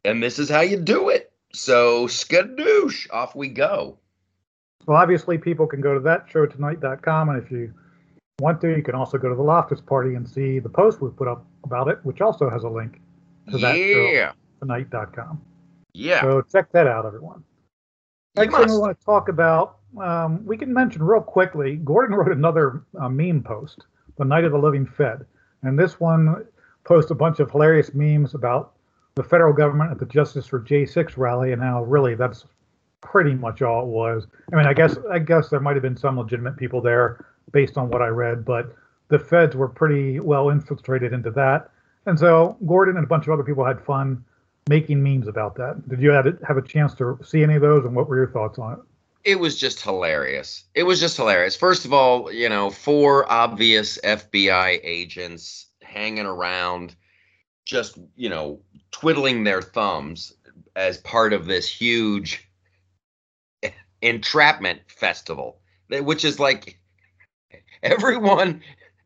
and this is how you do it. So skadoosh, off we go. Well, obviously, people can go to that show thatshowtonight.com, and if you want to, you can also go to the Loftus Party and see the post we put up about it, which also has a link to that yeah. tonight.com. Yeah. So check that out, everyone. Next thing we want to talk about, um, we can mention real quickly. Gordon wrote another uh, meme post, "The Night of the Living Fed," and this one posts a bunch of hilarious memes about the federal government at the Justice for J6 rally and how really that's pretty much all it was. I mean, I guess I guess there might have been some legitimate people there based on what I read, but the feds were pretty well infiltrated into that. And so Gordon and a bunch of other people had fun making memes about that. Did you have a chance to see any of those, and what were your thoughts on it? It was just hilarious. It was just hilarious. First of all, you know, four obvious FBI agents hanging around, just, you know, twiddling their thumbs as part of this huge entrapment festival, which is like everyone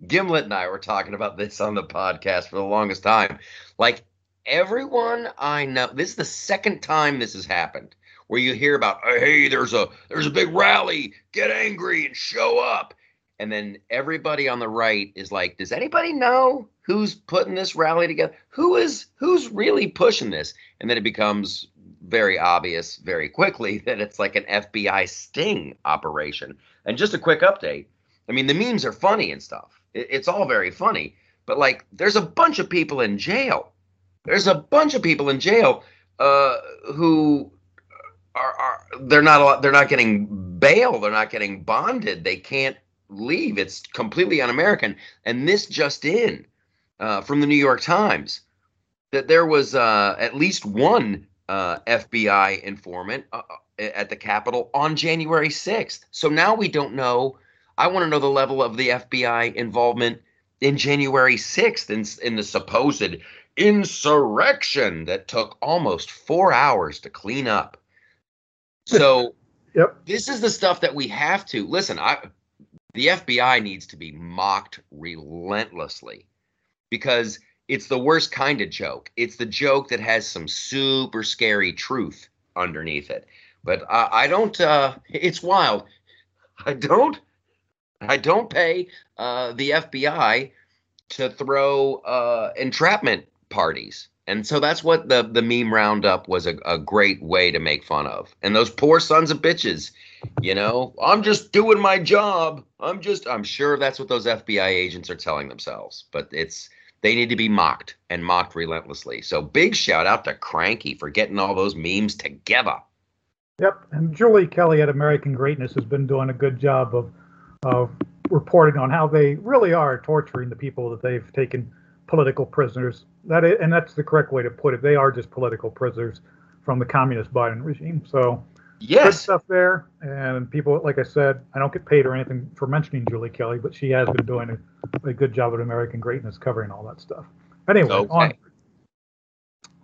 Gimlet and I were talking about this on the podcast for the longest time. Like everyone I know, this is the second time this has happened where you hear about, hey, there's a there's a big rally, get angry and show up. And then everybody on the right is like, does anybody know who's putting this rally together? Who is who's really pushing this? And then it becomes very obvious very quickly that it's like an FBI sting operation. And just a quick update I mean, the memes are funny and stuff. It, it's all very funny, but like, there's a bunch of people in jail. there's a bunch of people in jail uh, who they're not they're not getting bail, they're not getting bonded, they can't leave. It's completely un-American. And this just in uh, from the New York Times that there was uh, at least one uh, FBI informant uh, uh, at the Capitol on January 6th. So now we don't know. I want to know the level of the FBI involvement in January 6th in, in the supposed insurrection that took almost four hours to clean up. So Yep. this is the stuff that we have to listen. I the FBI needs to be mocked relentlessly because it's the worst kind of joke. It's the joke that has some super scary truth underneath it. But I, I don't. Uh, it's wild. I don't. I don't pay uh, the FBI to throw uh, entrapment parties. And so that's what the the meme roundup was a, a great way to make fun of. And those poor sons of bitches, you know, I'm just doing my job. I'm just I'm sure that's what those FBI agents are telling themselves. But it's they need to be mocked and mocked relentlessly. So big shout out to Cranky for getting all those memes together. Yep, and Julie Kelly at American Greatness has been doing a good job of of reporting on how they really are torturing the people that they've taken political prisoners. That is, and that's the correct way to put it. They are just political prisoners from the communist Biden regime. So good Yes. stuff there. And people, like I said, I don't get paid or anything for mentioning Julie Kelly, but she has been doing a, a good job at American Greatness covering all that stuff. Anyway, Okay. on.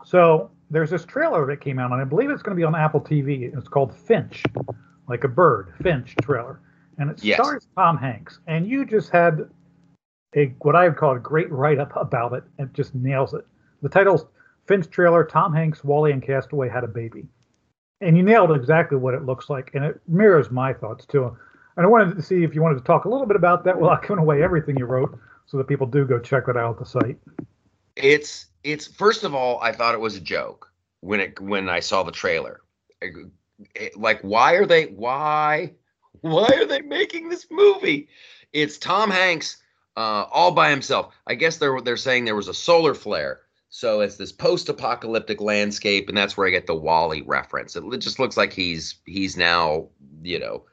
So there's this trailer that came out, and I believe it's going to be on Apple TV. It's called Finch, like a bird, Finch trailer, and it Yes. stars Tom Hanks. And you just had a what I would call a great write up about it, and it just nails it. The title's Finch trailer. Tom Hanks, WALL-E, and Castaway had a baby, and you nailed exactly what it looks like, and it mirrors my thoughts too. And I wanted to see if you wanted to talk a little bit about that without giving away everything you wrote, so that people do go check that out at the site. It's it's first of all, I thought it was a joke when it when I saw the trailer. It- it- like, why are they why why are they making this movie? It's Tom Hanks uh, all by himself. I guess they're they're saying there was a solar flare, so it's this post-apocalyptic landscape, and that's where I get the WALL-E reference. It just looks like he's he's now you know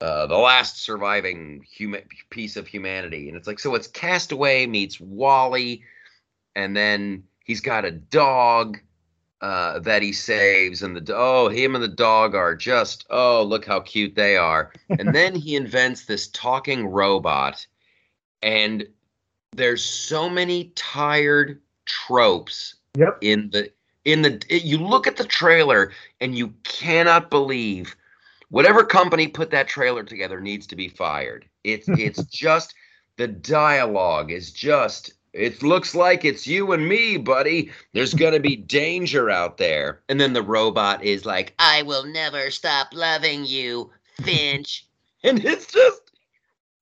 uh, the last surviving human piece of humanity, and it's like so it's Castaway meets WALL-E and then he's got a dog uh, that he saves, and the oh, him and the dog are just oh, look how cute they are. and then he invents this talking robot, and there's so many tired tropes Yep. in the in the it- you look at the trailer and you cannot believe whatever company put that trailer together needs to be fired. It's it's just the dialogue is just it looks like it's you and me buddy. There's gonna be danger out there. And then the robot is like i will never stop loving you finch. And it's just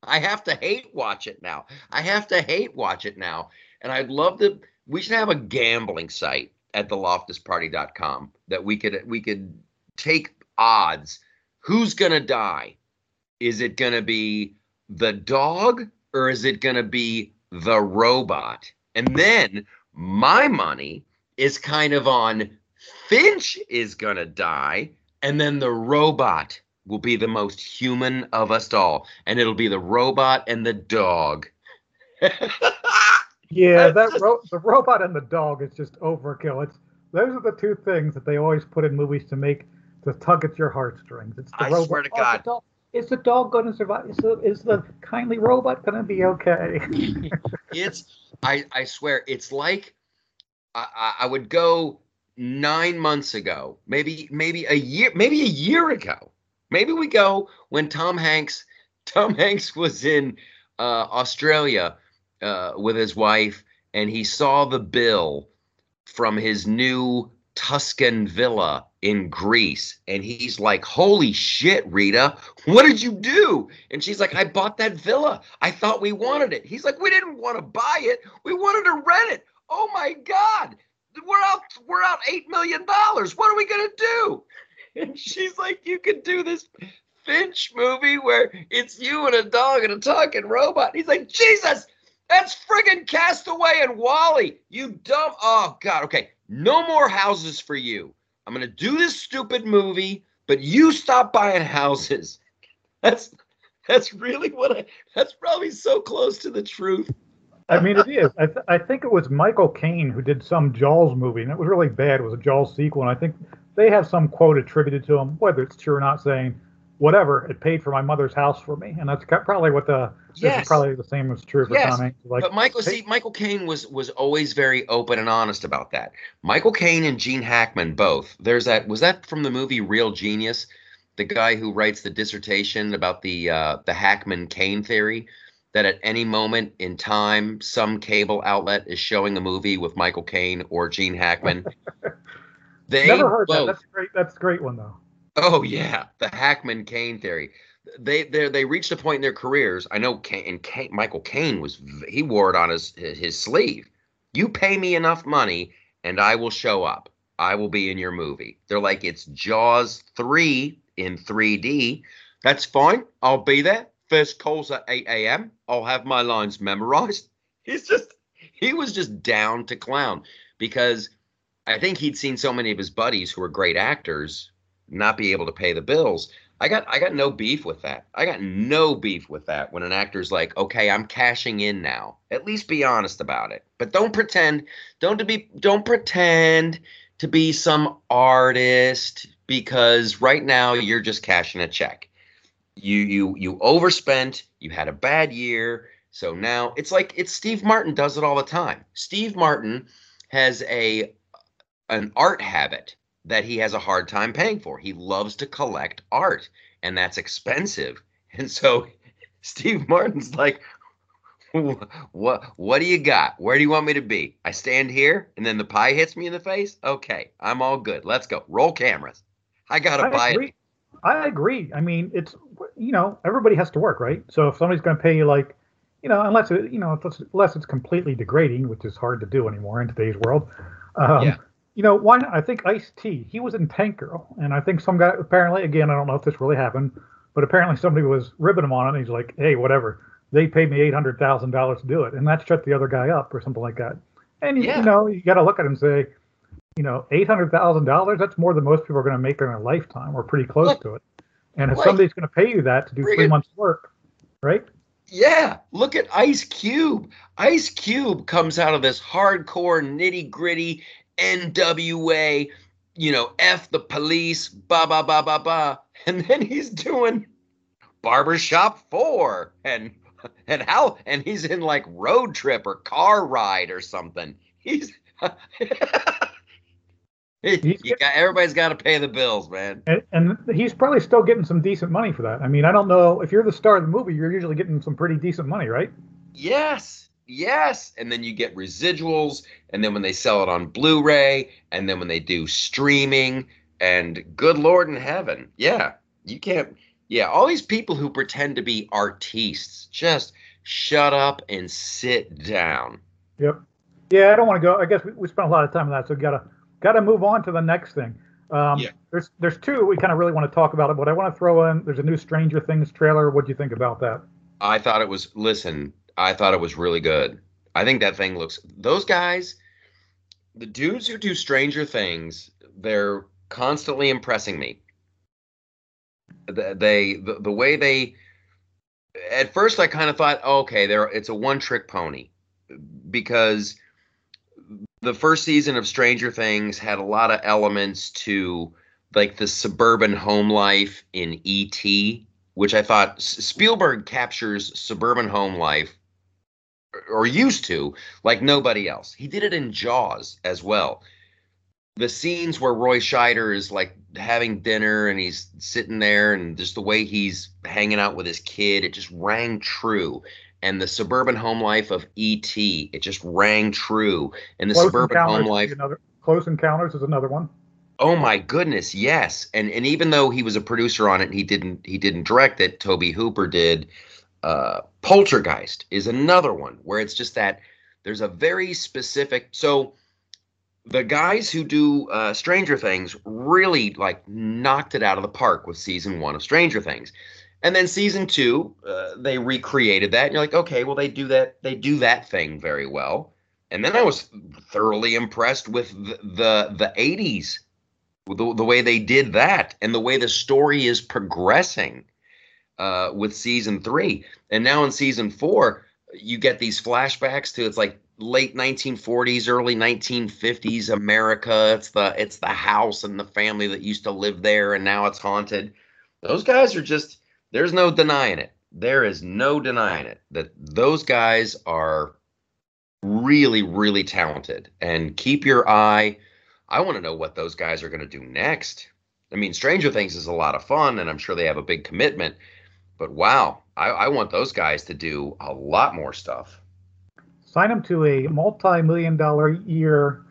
i have to hate watch it now. I have to hate watch it now. And i'd love to we should have a gambling site at theloftusparty.com that we could we could take odds. Who's gonna die? Is it gonna be the dog or is it gonna be the robot? And then my money is kind of on finch is gonna die and then the robot will be the most human of us all and it'll be the robot and the dog Yeah, That's that just- ro- the robot and the dog is just overkill. It's those are the two things that they always put in movies to make to tug at your heartstrings. It's the I robot. swear to oh, the God. dog- is the dog going to survive? Is the, is the kindly robot going to be okay? it's I I swear it's like I, I I would go nine months ago, maybe maybe a year, maybe a year ago. Maybe we go when Tom Hanks Tom Hanks was in uh, Australia uh, with his wife, and he saw the bill from his new Tuscan villa in Greece, and he's like, "Holy shit, Rita, what did you do?" And she's like, "I bought that villa. I thought we wanted it." He's like, "We didn't want to buy it. We wanted to rent it. Oh my god, we're out. We're out eight million dollars. What are we gonna do?" And she's like, "You could do this." Finch movie where it's you and a dog and a talking robot. He's like, Jesus, That's friggin' Castaway and WALL-E. You dumb. Oh God. Okay. No more houses for you. I'm gonna do this stupid movie, but you stop buying houses. That's that's really what I. That's probably so close to the truth. I mean, it is. I, th- I think it was Michael Caine who did some Jaws movie, and it was really bad. It was a Jaws sequel, and I think they have some quote attributed to him, whether it's true or not, saying, "Whatever, it paid for my mother's house for me," and that's probably what the. Yes. Is probably the same as true for yes. Tom. Like, but Michael, see, Michael Caine was was always very open and honest about that. Michael Caine and Gene Hackman both. There's that. Was that from the movie Real Genius? The guy who writes the dissertation about the uh, the Hackman Caine theory that at any moment in time, some cable outlet is showing a movie with Michael Caine or Gene Hackman. They never heard both, that. That's great. That's a great one though. Oh yeah, the Hackman Caine theory. They they they reached a point in their careers. I know Caine, and Caine, Michael Caine was he wore it on his his sleeve. You pay me enough money, and I will show up. I will be in your movie. They're like it's Jaws three in 3D. That's fine. I'll be there. First calls at 8 a.m. I'll have my lines memorized. He's just, he was just down to clown because I think he'd seen so many of his buddies who were great actors not be able to pay the bills. I got I got no beef with that. I got no beef with that when an actor's like, "Okay, I'm cashing in now." At least be honest about it. But don't pretend don't to be don't pretend to be some artist because right now you're just cashing a check you you you overspent you had a bad year so now it's like it's steve martin does it all the time steve martin has a an art habit that he has a hard time paying for. He loves to collect art and that's expensive. And so steve martin's like what what do you got? Where do you want me to be? I stand here and then the pie hits me in the face? Okay i'm all good. Let's go. Roll cameras. I gotta buy it. I agree. I mean, it's you know everybody has to work, right? So if somebody's going to pay you like, you know, unless it, you know, unless it's completely degrading, which is hard to do anymore in today's world. Um, yeah. You know, why not? I think Ice T, he was in Tank Girl, and I think some guy apparently, again, I don't know if this really happened, but apparently somebody was ribbing him on it. And he's like, hey, whatever. They paid me eight hundred thousand dollars to do it, and that shut the other guy up or something like that. And yeah. you know, you got to look at him and say, you know, eight hundred thousand dollars. That's more than most people are going to make in a lifetime, or pretty close look, to it. And if somebody's going to pay you that to do three months work, right? Yeah, look at Ice Cube. Ice Cube comes out of this hardcore, nitty gritty NWA, you know, F the police, ba ba ba ba ba. And then he's doing Barbershop 4 and and how and he's in like road trip or car ride or something. He's you got everybody's got to pay the bills, man. And, and, he's probably still getting some decent money for that. I mean, I don't know if you're the star of the movie, you're usually getting some pretty decent money, right? Yes, yes. And then you get residuals, and then when they sell it on Blu-ray, and then when they do streaming, and good Lord in heaven, yeah, you can't. Yeah, all these people who pretend to be artistes, just shut up and sit down. Yep. Yeah, I don't want to go. I guess we, we spent a lot of time on that, so we gotta got to move on to the next thing. Um, yeah. There's there's two we kind of really want to talk about it, but I want to throw in. There's a new Stranger Things trailer. What do you think about that? I thought it was. Listen, I thought it was really good. I think that thing looks. Those guys, the dudes who do Stranger Things, they're constantly impressing me. They the, the way they. At first, I kind of thought, okay, there it's a one trick pony, because the first season of Stranger Things had a lot of elements to like the suburban home life in E.T., which I thought Spielberg captures suburban home life or used to like nobody else. He did it in Jaws as well. The scenes where Roy Scheider is like having dinner and he's sitting there and just the way he's hanging out with his kid, it just rang true and the suburban home life of ET. It just rang true. And the Close suburban home life. Another, Close Encounters is another one. Oh my goodness, yes. And and even though he was a producer on it, he didn't he didn't direct it. Tobe Hooper did. Uh, Poltergeist is another one where it's just that there's a very specific. So the guys who do uh, Stranger Things really like knocked it out of the park with season one of Stranger Things And then season two, uh, they recreated that, and you're like, okay, well they do that, they do that thing very well. And then I was thoroughly impressed with the the, the 80s, the, the way they did that, and the way the story is progressing uh, with season three. And now in season four, you get these flashbacks to it's like late 1940s, early 1950s America. It's the it's the house and the family that used to live there, and now it's haunted. Those guys are just there's no denying it. There is no denying it that those guys are really, really talented. And keep your eye. I want to know what those guys are going to do next. I mean, Stranger Things is a lot of fun, and I'm sure they have a big commitment. But wow, I, I want those guys to do a lot more stuff. Sign them to a multi-million dollar year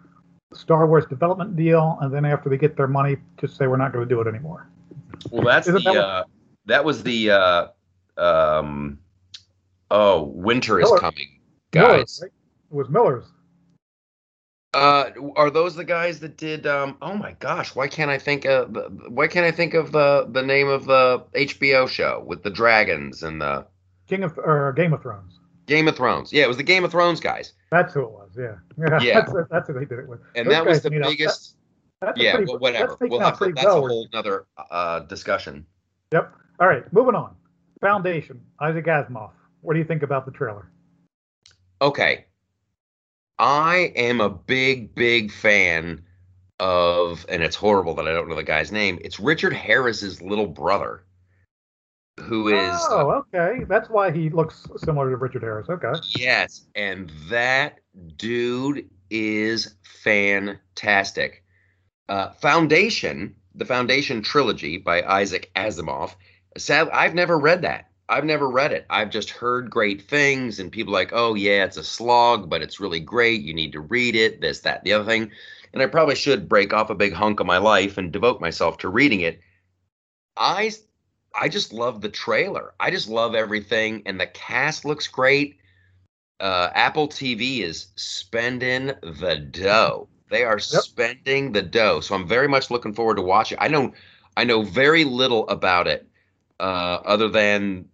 Star Wars development deal, and then after they get their money, just say we're not going to do it anymore. Well, that's Isn't the that uh, that was the uh, um, oh, winter is Miller- coming, Miller's, guys. right? It was Miller's. Uh, are those the guys that did? Um, oh my gosh, why can't I think of the, why can't I think of the the name of the HBO show with the dragons and the King of or Game of Thrones. Game of Thrones? Yeah, it was the Game of Thrones guys, That's who it was. Yeah, yeah. Yeah. That's, that's who they did it with. and Those that was the biggest. That's yeah, pretty- well, whatever. That's We'll have to, that's well a whole other uh, discussion. Yep. All right, moving on. Foundation. Isaac Asimov. What do you think about the trailer? Okay. I am a big, big fan of, and it's horrible that I don't know the guy's name. It's Richard Harris's little brother, who is Oh, okay. That's why he looks similar to Richard Harris. Okay. yes, and that dude is fantastic. Uh, Foundation, the Foundation trilogy by Isaac Asimov. Sad, I've never read that. I've never read it. I've just heard great things, and people like, oh yeah, it's a slog, but it's really great. You need to read it. This, that, the other thing. And I probably should break off a big hunk of my life and devote myself to reading it. I, I just love the trailer. I just love everything, and the cast looks great. Uh, Apple TV is spending the dough. They are spending the dough. So I'm very much looking forward to watching. I know, I know very little about it, uh, other than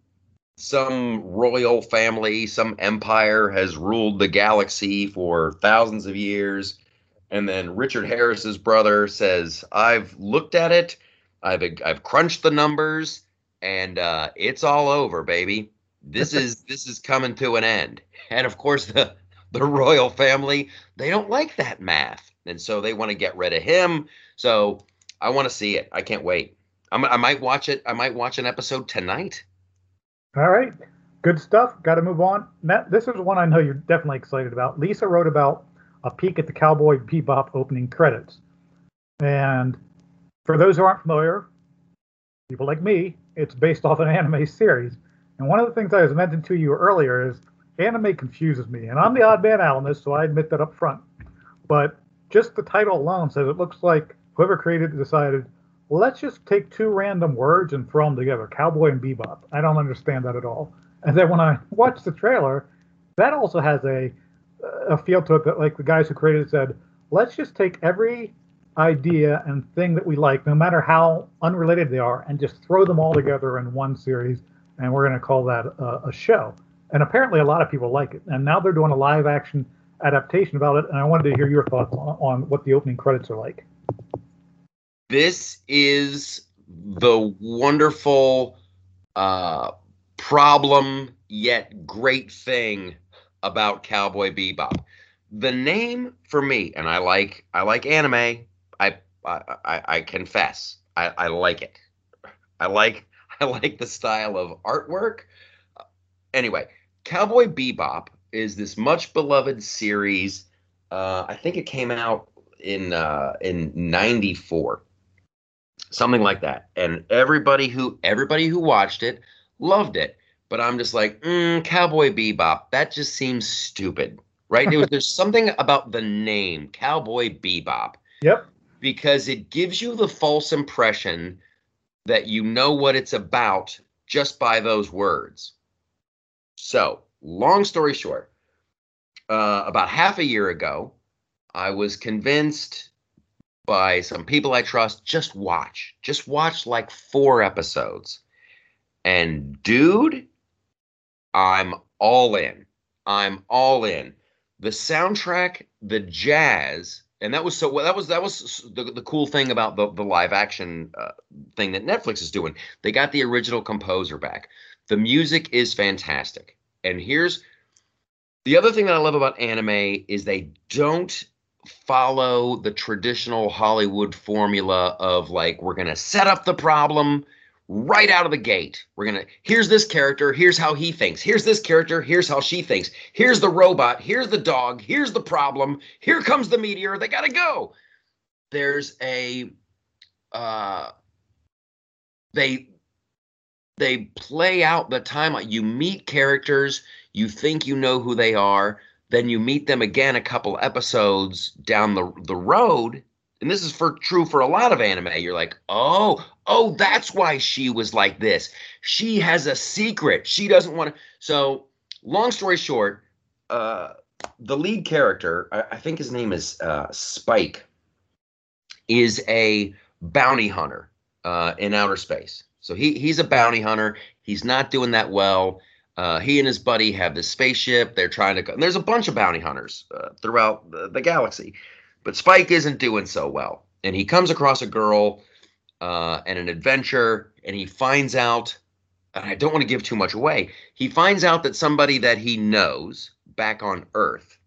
some royal family, some empire has ruled the galaxy for thousands of years. And then Richard Harris's brother says, "I've looked at it, I've I've crunched the numbers, and uh, it's all over, baby. This is this is coming to an end." And of course, the the royal family they don't like that math, and so they want to get rid of him. So I want to see it. I can't wait. I'm, I might watch it. I might watch an episode tonight. All right. Good stuff. Got to move on. Now, this is one I know you're definitely excited about. Lisa wrote about a peek at the Cowboy Bebop opening credits. And for those who aren't familiar, people like me, it's based off an anime series. And one of the things I was mentioning to you earlier is anime confuses me. And I'm the odd man out on this, so I admit that up front. But just the title alone says it looks like whoever created it decided, let's just take two random words and throw them together cowboy and bebop. I don't understand that at all. And then when I watched the trailer, that also has a a feel to it that like the guys who created it said, let's just take every idea and thing that we like, no matter how unrelated they are, and just throw them all together in one series, and we're going to call that a, a show. And apparently, a lot of people like it. And now they're doing a live action adaptation about it. And I wanted to hear your thoughts on, on what the opening credits are like. This is the wonderful uh, problem yet great thing about Cowboy Bebop. The name for me, and I like I like anime. I I, I, I confess I, I like it. I like I like the style of artwork. Anyway, Cowboy Bebop is this much beloved series. Uh, I think it came out in uh, in '94, something like that. And everybody who everybody who watched it loved it. But I'm just like, mm, Cowboy Bebop. That just seems stupid, right? Was, there's something about the name Cowboy Bebop Yep. because it gives you the false impression that you know what it's about just by those words. So, long story short, uh, about half a year ago, I was convinced by some people I trust just watch, just watch like four episodes. And dude, I'm all in. I'm all in. The soundtrack, the jazz, and that was so well, that was that was the, the cool thing about the, the live action uh, thing that Netflix is doing. They got the original composer back. The music is fantastic. And here's the other thing that I love about anime is they don't follow the traditional Hollywood formula of like we're going to set up the problem right out of the gate. We're going to here's this character, here's how he thinks. Here's this character, here's how she thinks. Here's the robot, here's the dog, here's the problem. Here comes the meteor. They got to go. There's a uh they they play out the timeline. You meet characters, you think you know who they are, then you meet them again a couple episodes down the the road, and this is for true for a lot of anime. You're like, oh, oh, that's why she was like this. She has a secret. She doesn't want to. So, long story short, uh, the lead character, I, I think his name is uh, Spike, is a bounty hunter uh, in outer space. So he he's a bounty hunter. He's not doing that well. Uh, he and his buddy have this spaceship. They're trying to. And there's a bunch of bounty hunters uh, throughout the, the, galaxy, but Spike isn't doing so well. And he comes across a girl uh, and an adventure, and he finds out. And I don't want to give too much away. He finds out that somebody that he knows back on Earth,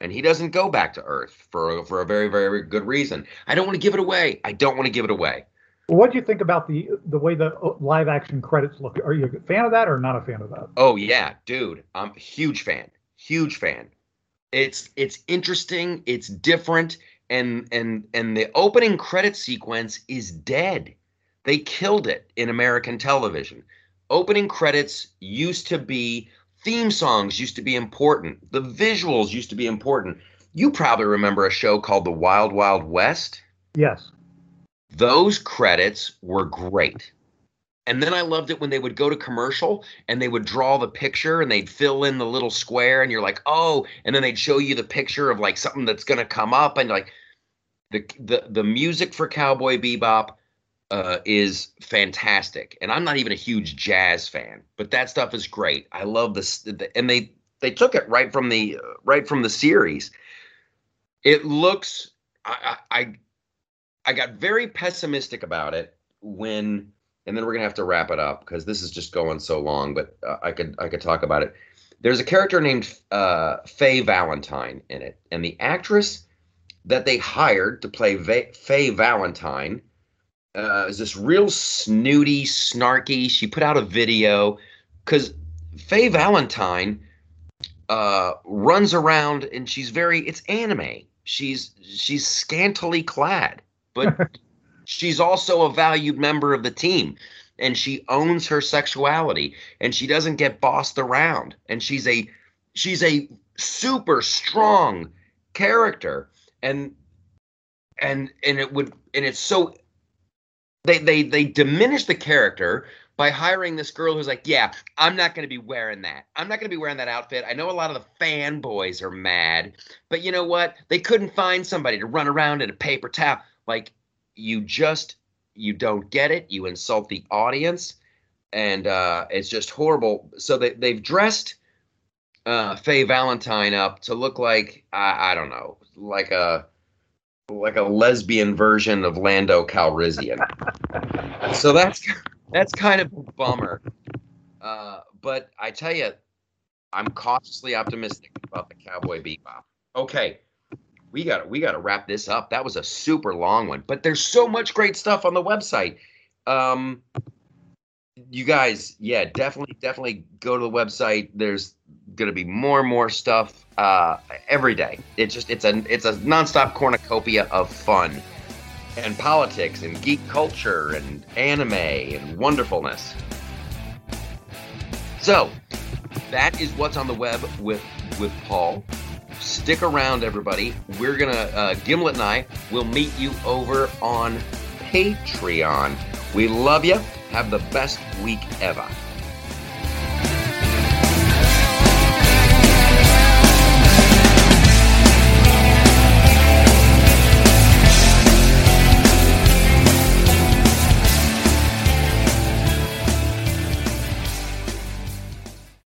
and he doesn't go back to Earth for for a very very good reason. I don't want to give it away. I don't want to give it away. What do you think about the the way the uh, live action credits look? Are you a fan of that or not a fan of that? Oh yeah, dude, I'm a huge fan. Huge fan. It's it's interesting, it's different and and and the opening credit sequence is dead. They killed it in American television. Opening credits used to be theme songs used to be important. The visuals used to be important. You probably remember a show called The Wild Wild West. Yes. Those credits were great. And then I loved it when they would go to commercial and they would draw the picture and they'd fill in the little square and you're like, oh, and then they'd show you the picture of like something that's gonna come up and like the the the music for Cowboy Bebop uh, is fantastic. And I'm not even a huge jazz fan, but that stuff is great. I love this, the, and they they took it right from the uh, right from the series. It looks I, I I got very pessimistic about it when, and then we're gonna have to wrap it up because this is just going so long. But uh, I could I could talk about it. There's a character named uh, Faye Valentine in it, and the actress that they hired to play Va- Faye Valentine uh, is this real snooty, snarky. She put out a video because Faye Valentine uh, runs around and she's very it's anime. She's she's scantily clad but she's also a valued member of the team and she owns her sexuality and she doesn't get bossed around and she's a she's a super strong character and and and it would and it's so they they they diminish the character by hiring this girl who's like, yeah, I'm not going to be wearing that. I'm not going to be wearing that outfit. I know a lot of the fanboys are mad, but you know what? They couldn't find somebody to run around in a paper towel. Like you just you don't get it. You insult the audience, and uh, it's just horrible. So they they've dressed uh, Faye Valentine up to look like I, I don't know, like a like a lesbian version of Lando Calrissian. so that's that's kind of a bummer. Uh, but I tell you, I'm cautiously optimistic about the Cowboy Bebop. Okay, we got we got to wrap this up. That was a super long one, but there's so much great stuff on the website. Um, you guys, yeah, definitely, definitely go to the website. There's to be more and more stuff uh, every day. It's just it's a it's a nonstop cornucopia of fun and politics and geek culture and anime and wonderfulness. So that is what's on the web with with Paul stick around, everybody. We're gonna uh, Gimlet and I will meet you over on Patreon. We love you. Have the best week ever.